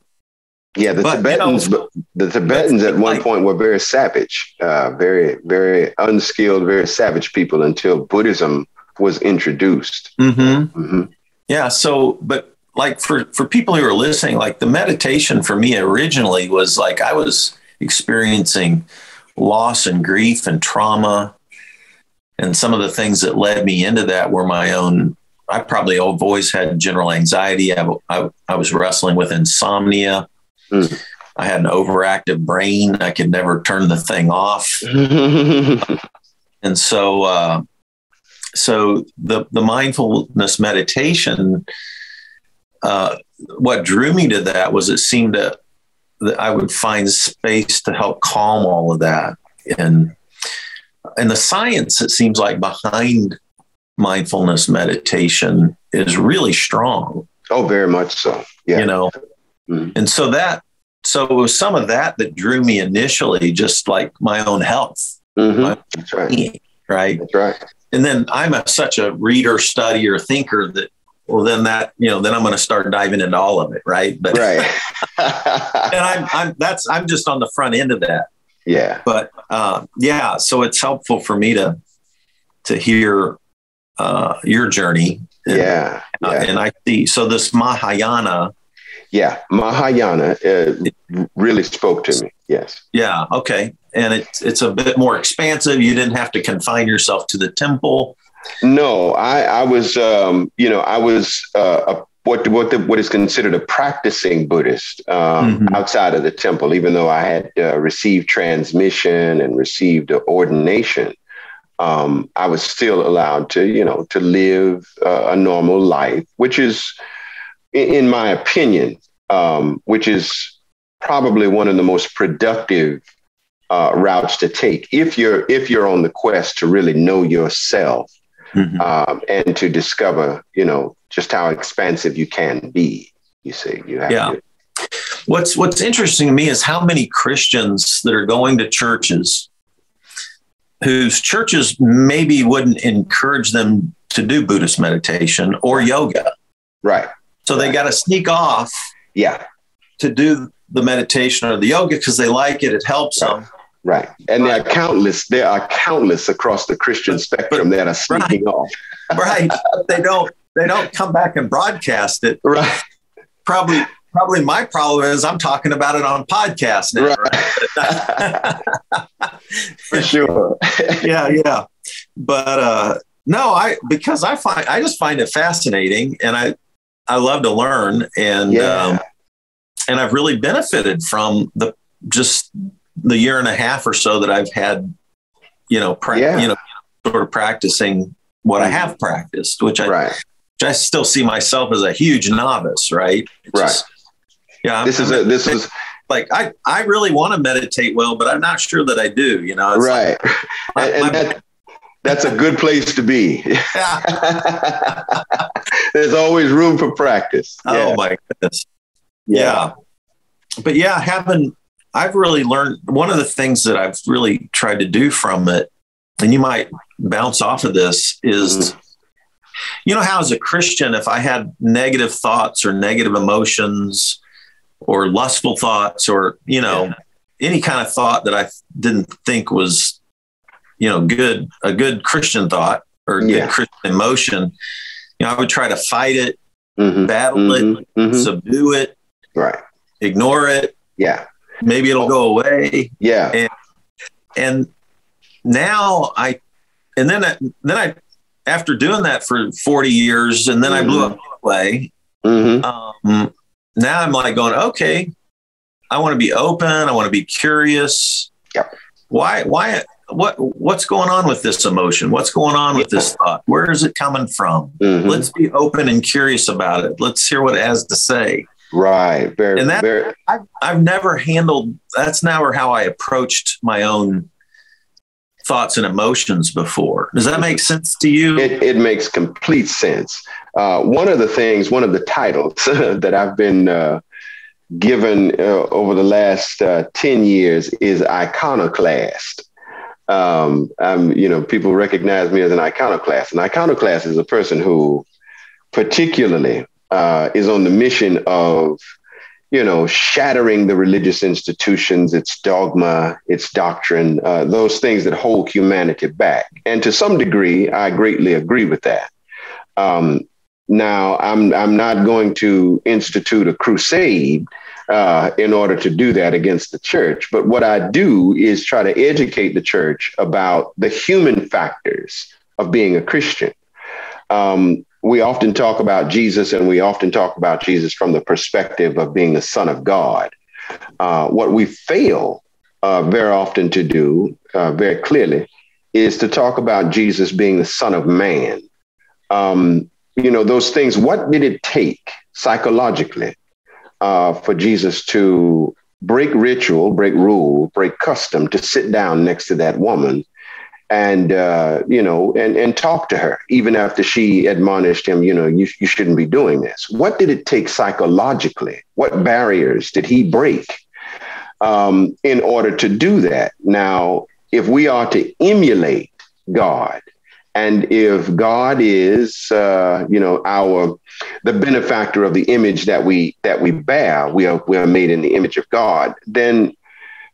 yeah, the but, Tibetans, you know, the Tibetans at one like, point were very savage, uh, very, very unskilled, very savage people until Buddhism was introduced. Mm-hmm. Mm-hmm. Yeah. So, but like for for people who are listening, like the meditation for me originally was like I was experiencing loss and grief and trauma, and some of the things that led me into that were my own. I probably always had general anxiety. I, I, I was wrestling with insomnia. Mm. I had an overactive brain. I could never turn the thing off. and so, uh, so the, the mindfulness meditation, uh, what drew me to that was it seemed to, that I would find space to help calm all of that. And, and the science, it seems like behind mindfulness meditation is really strong. Oh, very much so. Yeah. You know, Mm-hmm. And so that, so it was some of that that drew me initially, just like my own health. Mm-hmm. My That's right. Being, right. That's right. And then I'm a, such a reader, studier, thinker that, well, then that, you know, then I'm going to start diving into all of it. Right. But, right. and I'm, I'm, that's, I'm just on the front end of that. Yeah. But, uh, yeah. So it's helpful for me to, to hear, uh, your journey. And, yeah. Uh, and I see, so this Mahayana, Yeah, Mahayana uh, really spoke to me. Yes. Yeah. Okay. And it's it's a bit more expansive. You didn't have to confine yourself to the temple. No, I, I was, um, you know, I was uh, a, what what the, what is considered a practicing Buddhist um, mm-hmm. outside of the temple. Even though I had uh, received transmission and received ordination, um, I was still allowed to, you know, to live uh, a normal life, which is, in my opinion, um, which is probably one of the most productive uh, routes to take if you're if you're on the quest to really know yourself mm-hmm. um, and to discover, you know, just how expansive you can be. You see, you have yeah. to. What's What's interesting to me is how many Christians that are going to churches whose churches maybe wouldn't encourage them to do Buddhist meditation or yoga. Right. So they got to sneak off. Yeah. To do the meditation or the yoga because they like it. It helps right. them. Right. And there are countless, there are countless across the Christian spectrum that are sneaking right. off. right. They don't they don't come back and broadcast it. Right. Probably probably my problem is I'm talking about it on podcast now. Right. For sure. yeah, yeah. But uh no, I because I find I just find it fascinating and I I love to learn and yeah. um and I've really benefited from the just the year and a half or so that I've had, you know, pra- yeah. you know, sort of practicing what I have practiced, which I, right. which I still see myself as a huge novice, right? It's right. Just, yeah. This I'm, is a, this is like, I, I really want to meditate well, but I'm not sure that I do, you know? right. Like, and, and that, that's a good place to be. There's always room for practice. Oh yeah. my goodness. Yeah. yeah. But yeah, having I've really learned one of the things that I've really tried to do from it, and you might bounce off of this, is mm-hmm. you know how as a Christian, if I had negative thoughts or negative emotions or lustful thoughts or, you know, yeah. any kind of thought that I didn't think was, you know, good, a good Christian thought or yeah. good Christian emotion, you know, I would try to fight it, mm-hmm. battle mm-hmm. it, mm-hmm. subdue it, right, ignore it. Yeah maybe it'll go away. Yeah. And, and now I, and then I, then I, after doing that for 40 years and then mm-hmm. I blew up away. Mm-hmm. Um, now I'm like going, okay, I want to be open. I want to be curious. Yep. Why, why, what, what's going on with this emotion? What's going on with this thought? Where is it coming from? Mm-hmm. Let's be open and curious about it. Let's hear what it has to say. Right. Very, and that, very... I've, I've never handled, that's never how I approached my own thoughts and emotions before. Does that make sense to you? It, it makes complete sense. Uh, one of the things, one of the titles that I've been uh, given uh, over the last uh, 10 years is iconoclast. Um, I'm, you know, people recognize me as an iconoclast. An iconoclast is a person who particularly uh, is on the mission of, you know, shattering the religious institutions, its dogma, its doctrine, uh, those things that hold humanity back. And to some degree, I greatly agree with that. Um, now, I'm I'm not going to institute a crusade uh, in order to do that against the church. But what I do is try to educate the church about the human factors of being a Christian. Um, we often talk about Jesus and we often talk about Jesus from the perspective of being the Son of God. Uh, what we fail uh, very often to do, uh, very clearly, is to talk about Jesus being the Son of Man. Um, you know, those things, what did it take psychologically uh, for Jesus to break ritual, break rule, break custom, to sit down next to that woman and uh, you know and and talk to her even after she admonished him you know you, you shouldn't be doing this. What did it take psychologically? What barriers did he break um, in order to do that? Now if we are to emulate god and if god is uh, you know our the benefactor of the image that we that we bear we are we are made in the image of god then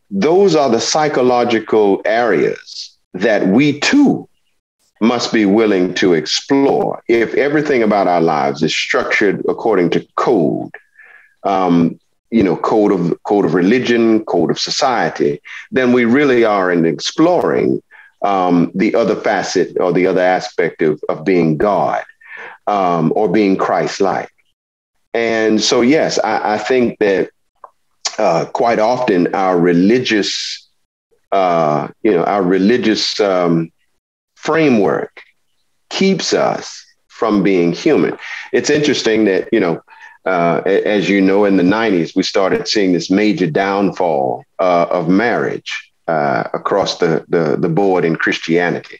those are the psychological areas that we too must be willing to explore. If everything about our lives is structured according to code, um, you know, code of code of religion, code of society, then we really are in exploring um, the other facet or the other aspect of, of being God um, or being Christ-like. And so, yes, I, I think that uh, quite often our religious, uh, you know, our religious um, framework keeps us from being human. It's interesting that you know uh, as you know, in the 90s, we started seeing this major downfall uh, of marriage uh, across the, the, the, board in Christianity.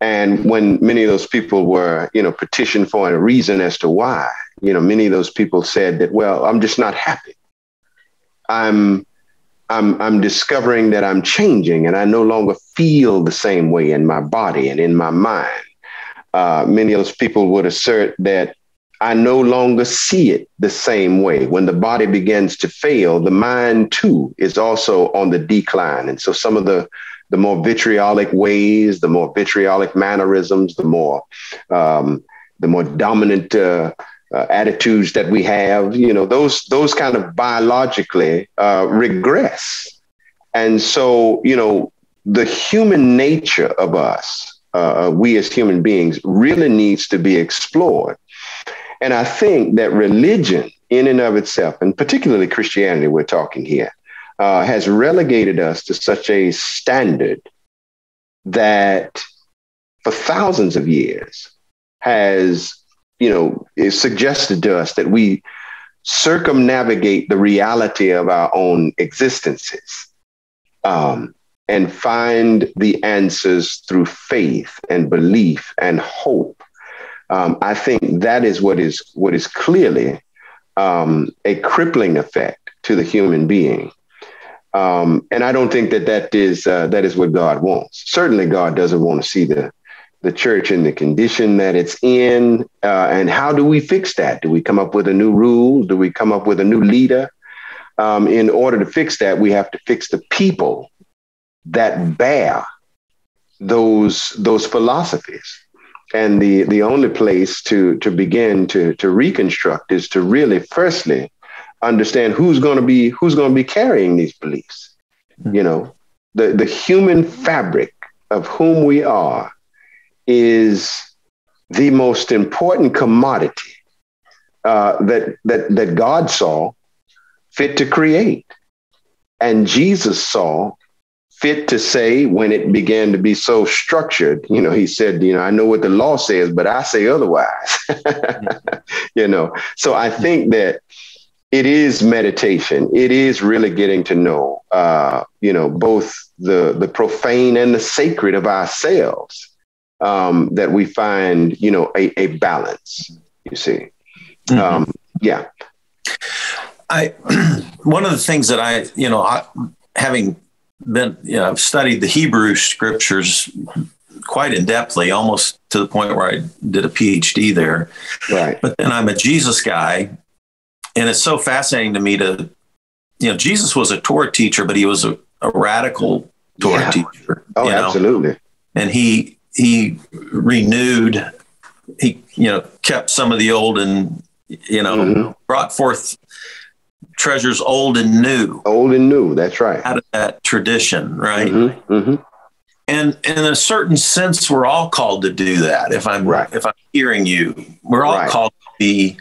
And when many of those people were, you know, petitioned for a reason as to why, you know, many of those people said that, well, I'm just not happy. I'm, I'm, I'm discovering that I'm changing and I no longer feel the same way in my body and in my mind. Uh, many of those people would assert that I no longer see it the same way. When the body begins to fail, the mind too is also on the decline. And so some of the the more vitriolic ways, the more vitriolic mannerisms, the more um, the more dominant uh, uh, attitudes that we have, you know, those those kind of biologically uh, regress. And so, you know, the human nature of us, uh, we as human beings, really needs to be explored and I think that religion, in and of itself, and particularly Christianity, we're talking here, uh, has relegated us to such a standard that for thousands of years has, you know, suggested to us that we circumnavigate the reality of our own existences um, and find the answers through faith and belief and hope um, I think that is what is what is clearly um, a crippling effect to the human being. Um, and I don't think that that is uh, that is what God wants. Certainly, God doesn't want to see the the church in the condition that it's in. Uh, and how do we fix that? Do we come up with a new rule? Do we come up with a new leader? Um, in order to fix that, we have to fix the people that bear those those philosophies and the the only place to to begin to to reconstruct is to really firstly understand who's going to be who's going to be carrying these beliefs mm-hmm. you know the the human fabric of whom we are is the most important commodity uh, that that that God saw fit to create, and Jesus saw fit to say when it began to be so structured. You know, he said, you know, I know what the law says, but I say otherwise. you know, so I think that it is meditation. It is really getting to know, uh, you know, both the the profane and the sacred of ourselves. Um, that we find, you know, a, a balance. You see, mm-hmm. um, yeah. I one of the things that I, you know, I, having been, you know, I've studied the Hebrew scriptures quite in depthly, almost to the point where I did a PhD there. Right. But then I'm a Jesus guy, and it's so fascinating to me to, you know, Jesus was a Torah teacher, but he was a, a radical Torah yeah. teacher. Oh, you know? absolutely. And he he renewed, he you know kept some of the old and you know mm-hmm. brought forth treasures old and new. Old and new. That's right. Out of that tradition, right? Mm-hmm, mm-hmm. And in a certain sense, we're all called to do that. If I'm right. if I'm hearing you, we're all right. called to be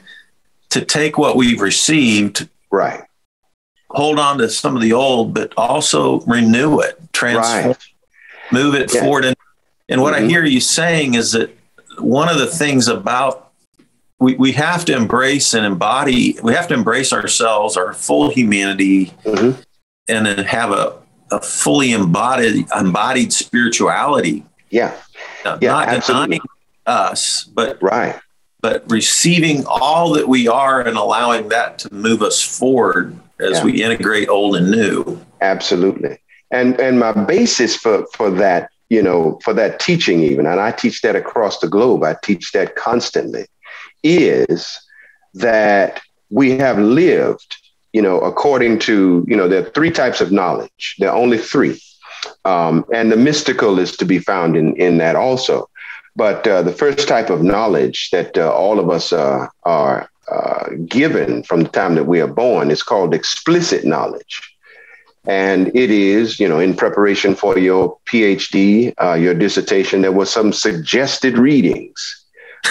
to take what we've received, right? Hold on to some of the old, but also renew it, transform, right. move it yeah. forward. And and what mm-hmm. I hear you saying is that one of the things about we, we have to embrace and embody, we have to embrace ourselves, our full humanity, mm-hmm. and then have a, a fully embodied, embodied spirituality. Yeah. Uh, yeah not absolutely. denying us, but right. But receiving all that we are and allowing that to move us forward as yeah. we integrate old and new. Absolutely. And and my basis for for that, you know, for that teaching even, and I teach that across the globe. I teach that constantly is that we have lived, you know, according to, you know, there are three types of knowledge. There are only three. Um, and the mystical is to be found in, in that also. But uh, the first type of knowledge that uh, all of us uh, are uh, given from the time that we are born is called explicit knowledge. And it is, you know, in preparation for your PhD, uh, your dissertation, there were some suggested readings.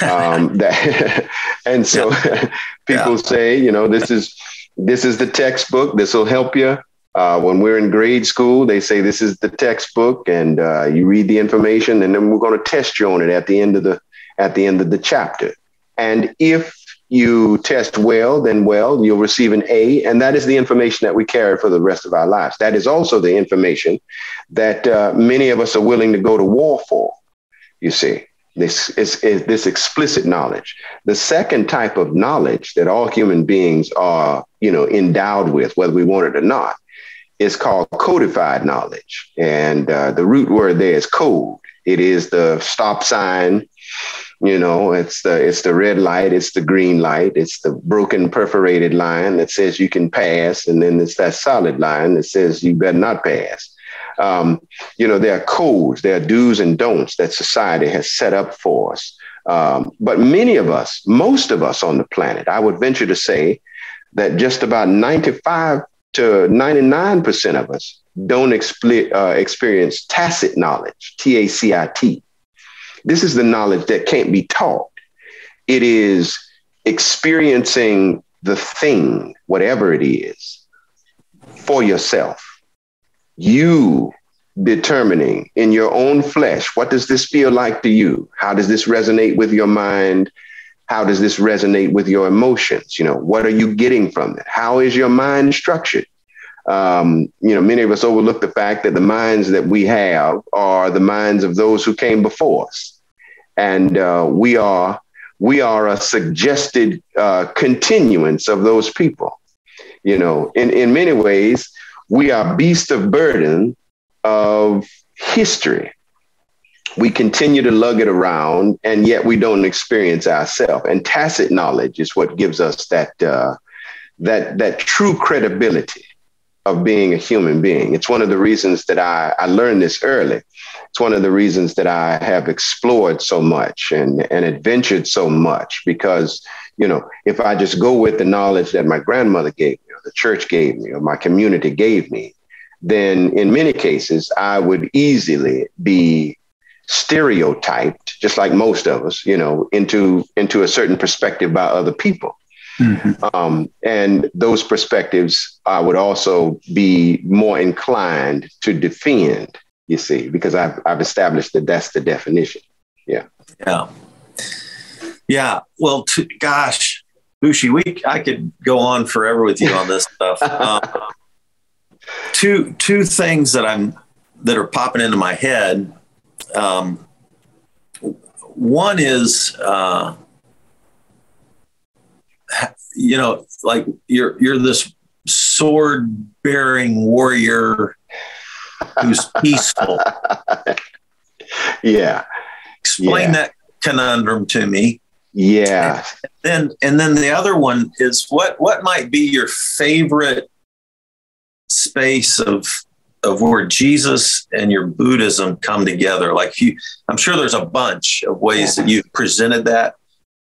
Um, that, and so yeah. people yeah. say, you know, this is this is the textbook. This will help you. Uh, when we're in grade school, they say this is the textbook, and uh, you read the information, and then we're going to test you on it at the end of the at the end of the chapter. And if you test well, then well, you'll receive an A. And that is the information that we carry for the rest of our lives. That is also the information that uh, many of us are willing to go to war for, you see. This is, is this explicit knowledge. The second type of knowledge that all human beings are, you know, endowed with, whether we want it or not, is called codified knowledge. And uh, the root word there is code. It is the stop sign, you know, it's the it's the red light, it's the green light, it's the broken perforated line that says you can pass, and then it's that solid line that says you better not pass. Um, you know, there are codes, there are do's and don'ts that society has set up for us. Um, but many of us, most of us on the planet, I would venture to say that just about 95 to 99% of us don't expli- uh, experience tacit knowledge, T A C I T. This is the knowledge that can't be taught. It is experiencing the thing, whatever it is, for yourself. You determining in your own flesh what does this feel like to you? How does this resonate with your mind? How does this resonate with your emotions? You know, what are you getting from it? How is your mind structured? Um, you know, many of us overlook the fact that the minds that we have are the minds of those who came before us and uh, we are we are a suggested uh, continuance of those people. You know, in in many ways, we are beasts of burden of history. We continue to lug it around, and yet we don't experience ourselves. And tacit knowledge is what gives us that uh, that that true credibility of being a human being. It's one of the reasons that I, I learned this early it's one of the reasons that I have explored so much and, and adventured so much because, you know, if I just go with the knowledge that my grandmother gave me or the church gave me or my community gave me, then in many cases, I would easily be stereotyped, just like most of us, you know, into, into a certain perspective by other people. Mm-hmm. Um, and those perspectives, I would also be more inclined to defend you see, because I've, I've established that that's the definition. Yeah. Yeah. Yeah. Well, t- gosh, Bushi, we, I could go on forever with you on this stuff. Um, two, two things that I'm, that are popping into my head. Um, one is, uh, you know, like you're, you're this sword bearing warrior who's peaceful. yeah. Explain yeah. that conundrum to me. Yeah. And then and then the other one is what what might be your favorite space of of where Jesus and your Buddhism come together? Like you I'm sure there's a bunch of ways that you've presented that.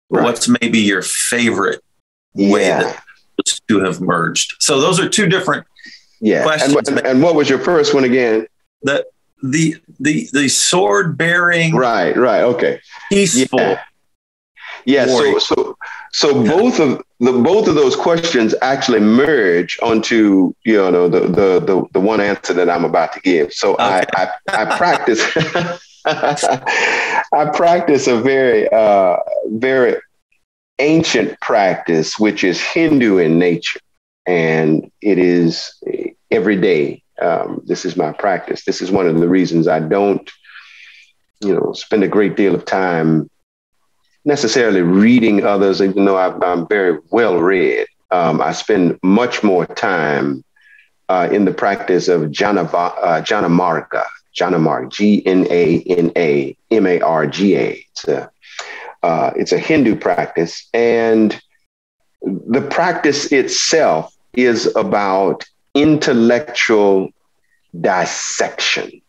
Right. What's maybe your favorite way yeah. that those two have merged? So those are two different yeah. And, and, and, what was your first one again? The the the the sword bearing. Right. Right. Okay. Peaceful. Yeah. Yeah so so so both of the both of those questions actually merge onto you know the the the, the one answer that I'm about to give. So okay. I, I I practice. I practice a very uh, very ancient practice, which is Hindu in nature and it is every day. Um, this is my practice. This is one of the reasons I don't, you know, spend a great deal of time necessarily reading others, even though i am very well read. Um, I spend much more time uh, in the practice of Janava, uh, Janamarga, Janamarg, G N A N A M A R G a, uh, it's a Hindu practice. And the practice itself is about intellectual dissection.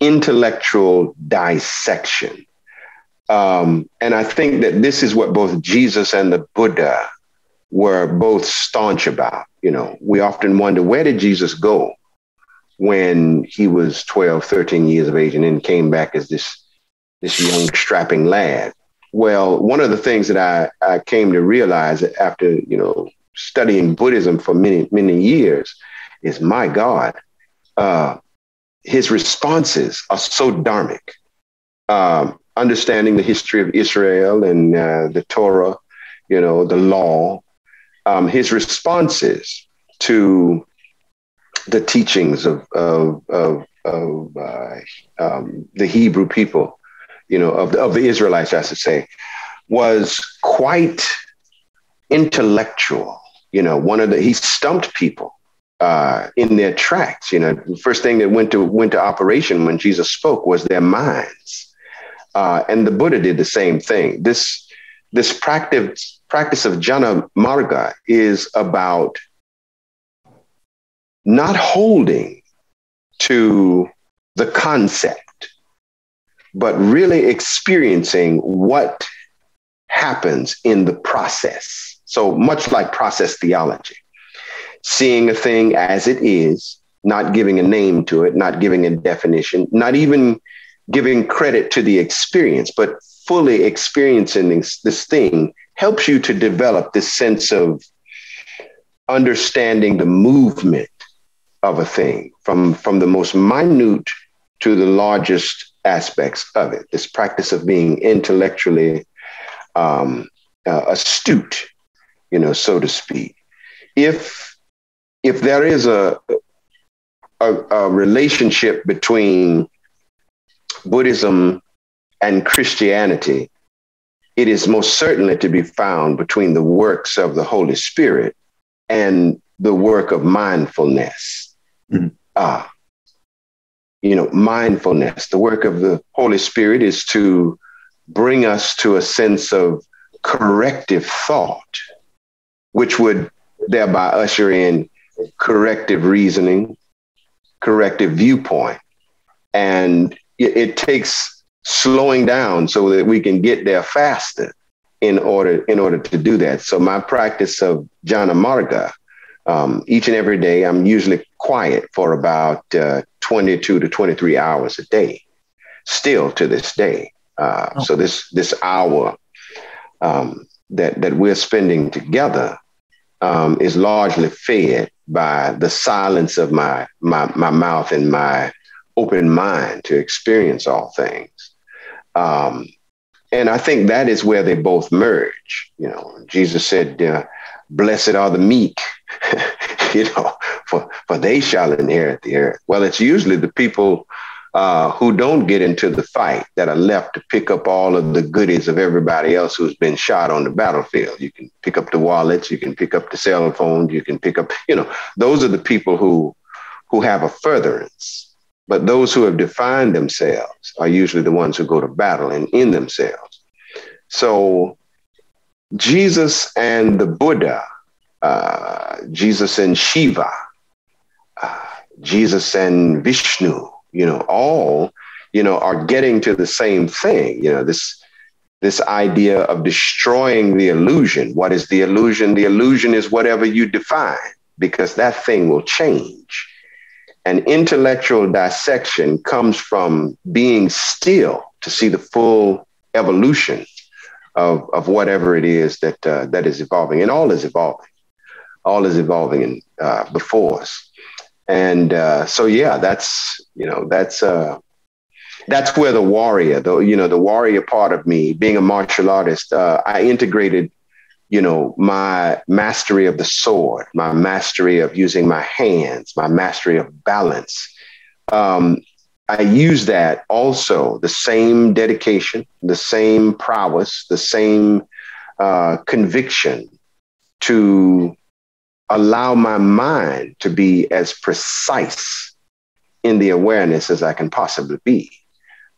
Intellectual dissection. Um, and I think that this is what both Jesus and the Buddha were both staunch about. You know, we often wonder where did Jesus go when he was 12, 13 years of age and then came back as this, this young strapping lad. Well, one of the things that I, I came to realize after, you know, studying Buddhism for many, many years is my God, uh, his responses are so dharmic. Um, understanding the history of Israel and uh, the Torah, you know, the law, um, his responses to the teachings of of of, of uh, um, the Hebrew people, you know, of the, of the Israelites, I should say, was quite intellectual. You know, one of the he stumped people uh, in their tracks. You know, the first thing that went to went to operation when Jesus spoke was their minds, uh, and the Buddha did the same thing. This this practice practice of jhana marga is about not holding to the concept, but really experiencing what happens in the process. So much like process theology, seeing a thing as it is, not giving a name to it, not giving a definition, not even giving credit to the experience, but fully experiencing this, this thing helps you to develop this sense of understanding the movement of a thing from, from the most minute to the largest aspects of it. This practice of being intellectually um, uh, astute, you know, so to speak. If if there is a, a, a relationship between Buddhism and Christianity, it is most certainly to be found between the works of the Holy Spirit and the work of mindfulness. Mm-hmm. Ah, you know, mindfulness. The work of the Holy Spirit is to bring us to a sense of corrective thought, which would thereby usher in corrective reasoning, corrective viewpoint. And it, it takes slowing down so that we can get there faster in order in order to do that. So my practice of jhana marga, um, each and every day, I'm usually quiet for about uh, 22 to 23 hours a day, still to this day. Uh, oh. So this this hour um, that that we're spending together um, is largely fed by the silence of my my my mouth and my open mind to experience all things. Um, and I think that is where they both merge. You know, Jesus said, uh, "Blessed are the meek," you know, for for they shall inherit the earth. Well, it's usually the people uh, who don't get into the fight that are left to pick up all of the goodies of everybody else who's been shot on the battlefield. You can pick up the wallets, you can pick up the cell phones, you can pick up, you know, those are the people who who have a furtherance but those who have defined themselves are usually the ones who go to battle and in themselves. So Jesus and the Buddha, uh, Jesus and Shiva, uh, Jesus and Vishnu, you know, all, you know, are getting to the same thing. You know, this this idea of destroying the illusion. What is the illusion? The illusion is whatever you define, because that thing will change. And intellectual dissection comes from being still to see the full evolution of, of whatever it is that uh, that is evolving, and all is evolving, all is evolving in, uh, before us. And uh, so, yeah, that's you know that's uh, that's where the warrior, the you know the warrior part of me, being a martial artist, uh, I integrated you know, my mastery of the sword, my mastery of using my hands, my mastery of balance. Um, I use that also, the same dedication, the same prowess, the same uh, conviction to allow my mind to be as precise in the awareness as I can possibly be.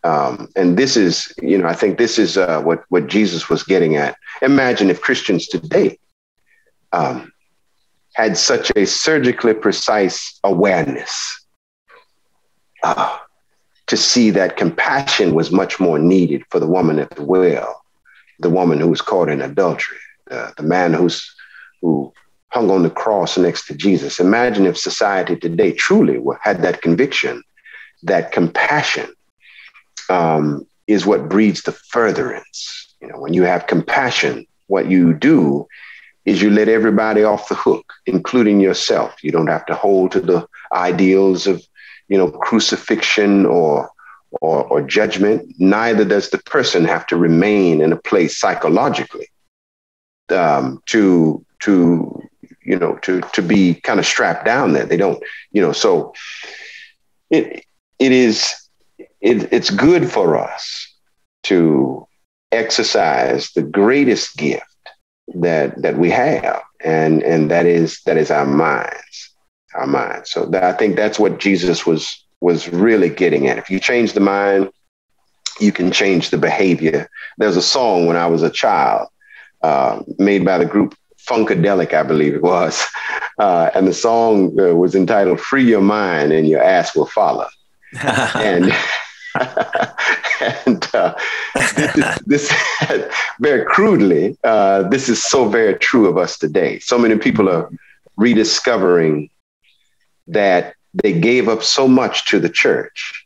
Um, and this is, you know, I think this is uh, what what Jesus was getting at. Imagine if Christians today um, had such a surgically precise awareness, uh, to see that compassion was much more needed for the woman at the well, the woman who was caught in adultery, uh, the man who's who hung on the cross next to Jesus. Imagine if society today truly had that conviction, that compassion um, is what breeds the furtherance. You know, when you have compassion, what you do is you let everybody off the hook, including yourself. You don't have to hold to the ideals of, you know, crucifixion or or, or judgment. Neither does the person have to remain in a place psychologically um, to to you know to to be kind of strapped down there. They don't, you know. So it it is it, it's good for us to exercise the greatest gift that that we have, and and that is that is our minds, our minds. So that, I think that's what Jesus was was really getting at. If you change the mind, you can change the behavior. There's a song when I was a child uh, made by the group Funkadelic, I believe it was, uh, and the song uh, was entitled "Free Your Mind and Your Ass Will Follow." and and uh, this, this very crudely, uh, this is so very true of us today. So many people are rediscovering that they gave up so much to the church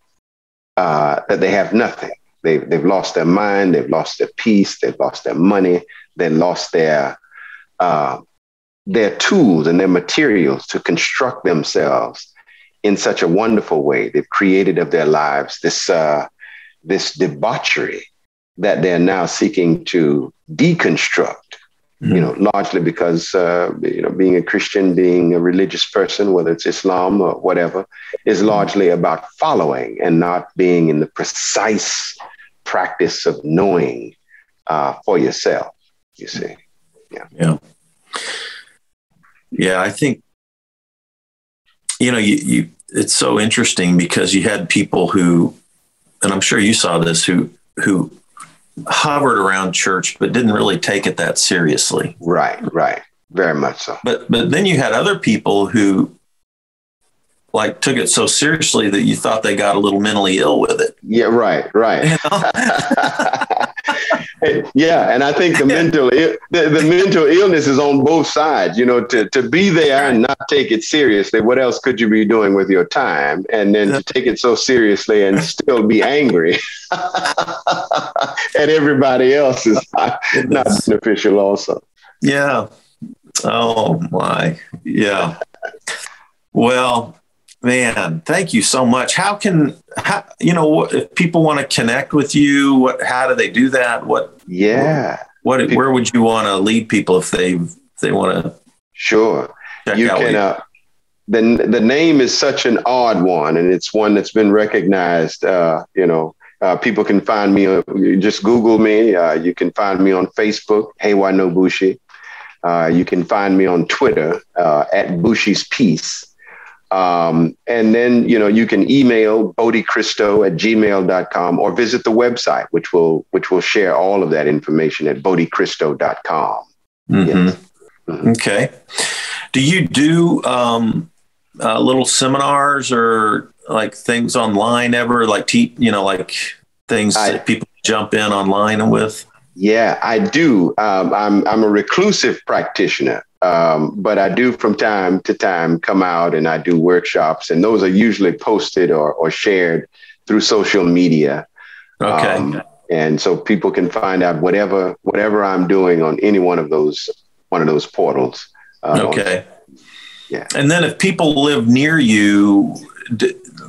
uh, that they have nothing. They've, they've lost their mind, they've lost their peace, they've lost their money, they lost their uh, their tools and their materials to construct themselves in such a wonderful way. They've created of their lives this uh, this debauchery that they're now seeking to deconstruct. Mm-hmm. You know, largely because uh, you know being a Christian, being a religious person, whether it's Islam or whatever, is mm-hmm. largely about following and not being in the precise practice of knowing uh, for yourself. You see, yeah, yeah, yeah. I think you know, you, you it's so interesting because you had people who, and I'm sure you saw this, who who hovered around church but didn't really take it that seriously. Right, right, very much so. But but then you had other people who like took it so seriously that you thought they got a little mentally ill with it. Yeah, right, right. You know? yeah, and I think the mental the, the mental illness is on both sides. You know, to to be there and not take it seriously. What else could you be doing with your time? And then to take it so seriously and still be angry at everybody else is not, not beneficial. Also. Yeah. Oh my. Yeah. Well, Man, thank you so much. How can how, you know if people want to connect with you? What how do they do that? What yeah? What, what where would you want to lead people if they if they want to? Sure, you can. Uh, the the name is such an odd one, and it's one that's been recognized. Uh, you know, uh, people can find me. Uh, just Google me. Uh, you can find me on Facebook. Heiwa Nobushi? Uh, you can find me on Twitter uh, at Bushi's Peace. Um, and then, you know, you can email bodhichristo at gmail.com or visit the website, which will, which will share all of that information at bodhichristo.com. Mm-hmm. Yes. Mm-hmm. Okay. Do you do um, uh, little seminars or like things online ever? Like, te- you know, like things I, that people jump in online with? Yeah, I do. Um, I'm, I'm a reclusive practitioner. Um, but I do from time to time come out and I do workshops, and those are usually posted or, or shared through social media. Okay. Um, and so people can find out whatever whatever I'm doing on any one of those one of those portals. Uh, okay. Yeah. And then if people live near you,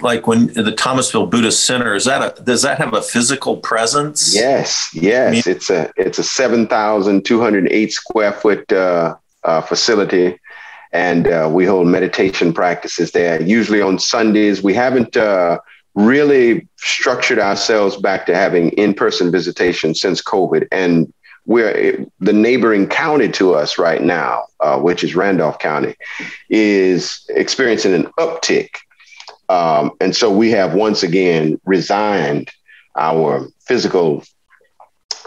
like when the Thomasville Buddhist Center, is that a, does that have a physical presence? Yes, yes. I mean, it's a it's a seven thousand two hundred eight square foot uh, uh, facility, and uh, we hold meditation practices there. Usually on Sundays, we haven't uh, really structured ourselves back to having in-person visitation since COVID, and we're the neighboring county to us right now, uh, which is Randolph County, is experiencing an uptick. Um, and so we have once again resigned our physical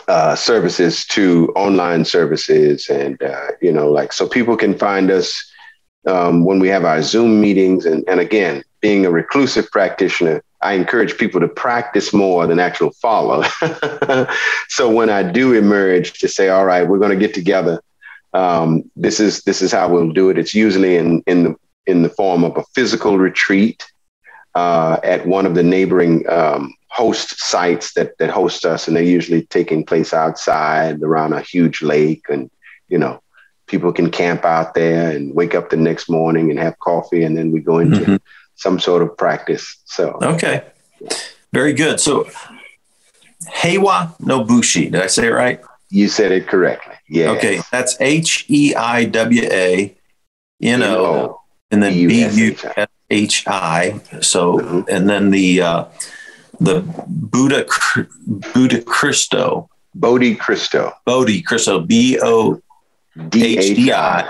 uh, services to online services, and uh, you know, like so people can find us um, when we have our Zoom meetings. And, and again, being a reclusive practitioner, I encourage people to practice more than actual follow. so when I do emerge to say, all right, we're going to get together, um, this is this is how we'll do it. It's usually in in the in the form of a physical retreat uh, at one of the neighboring um, host sites that that host us, and they're usually taking place outside around a huge lake, and you know, people can camp out there and wake up the next morning and have coffee, and then we go into mm-hmm. some sort of practice. So okay, very good. So Heiwa Nobushi, did I say it right? You said it correctly. Yeah. Okay, that's H E I W A N O, and then B U S H I. So, mm-hmm. and then the uh, the Buddha Buddha Christo. Bodhi Christo. Bodhi Christo. B O D H D I.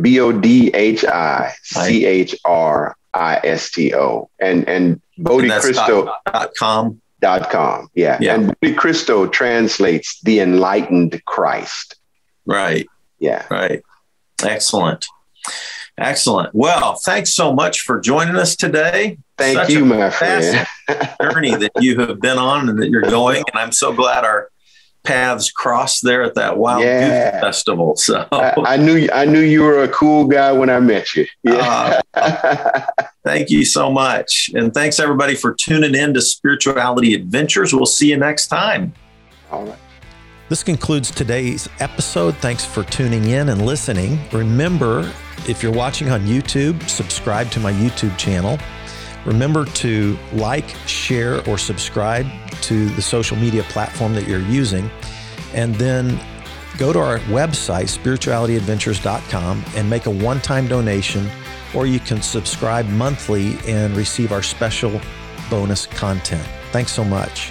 B O D H I C H R I S T O. And and Bodhi and Christo dot, dot com. Dot com. Yeah. yeah. And Bodhi Christo translates the enlightened Christ. Right. Yeah. Right. Excellent. Excellent. Well, thanks so much for joining us today. Thank Such you, my friend. journey that you have been on and that you're going. And I'm so glad our paths crossed there at that Wild yeah. Goose Festival. So I, I, knew I knew you were a cool guy when I met you. Yeah. Uh, thank you so much. And thanks everybody for tuning in to Spirituality Adventures. We'll see you next time. All right. This concludes today's episode. Thanks for tuning in and listening. Remember, if you're watching on YouTube, subscribe to my YouTube channel. Remember to like, share, or subscribe to the social media platform that you're using. And then go to our website, spiritualityadventures.com, and make a one time donation, or you can subscribe monthly and receive our special bonus content. Thanks so much.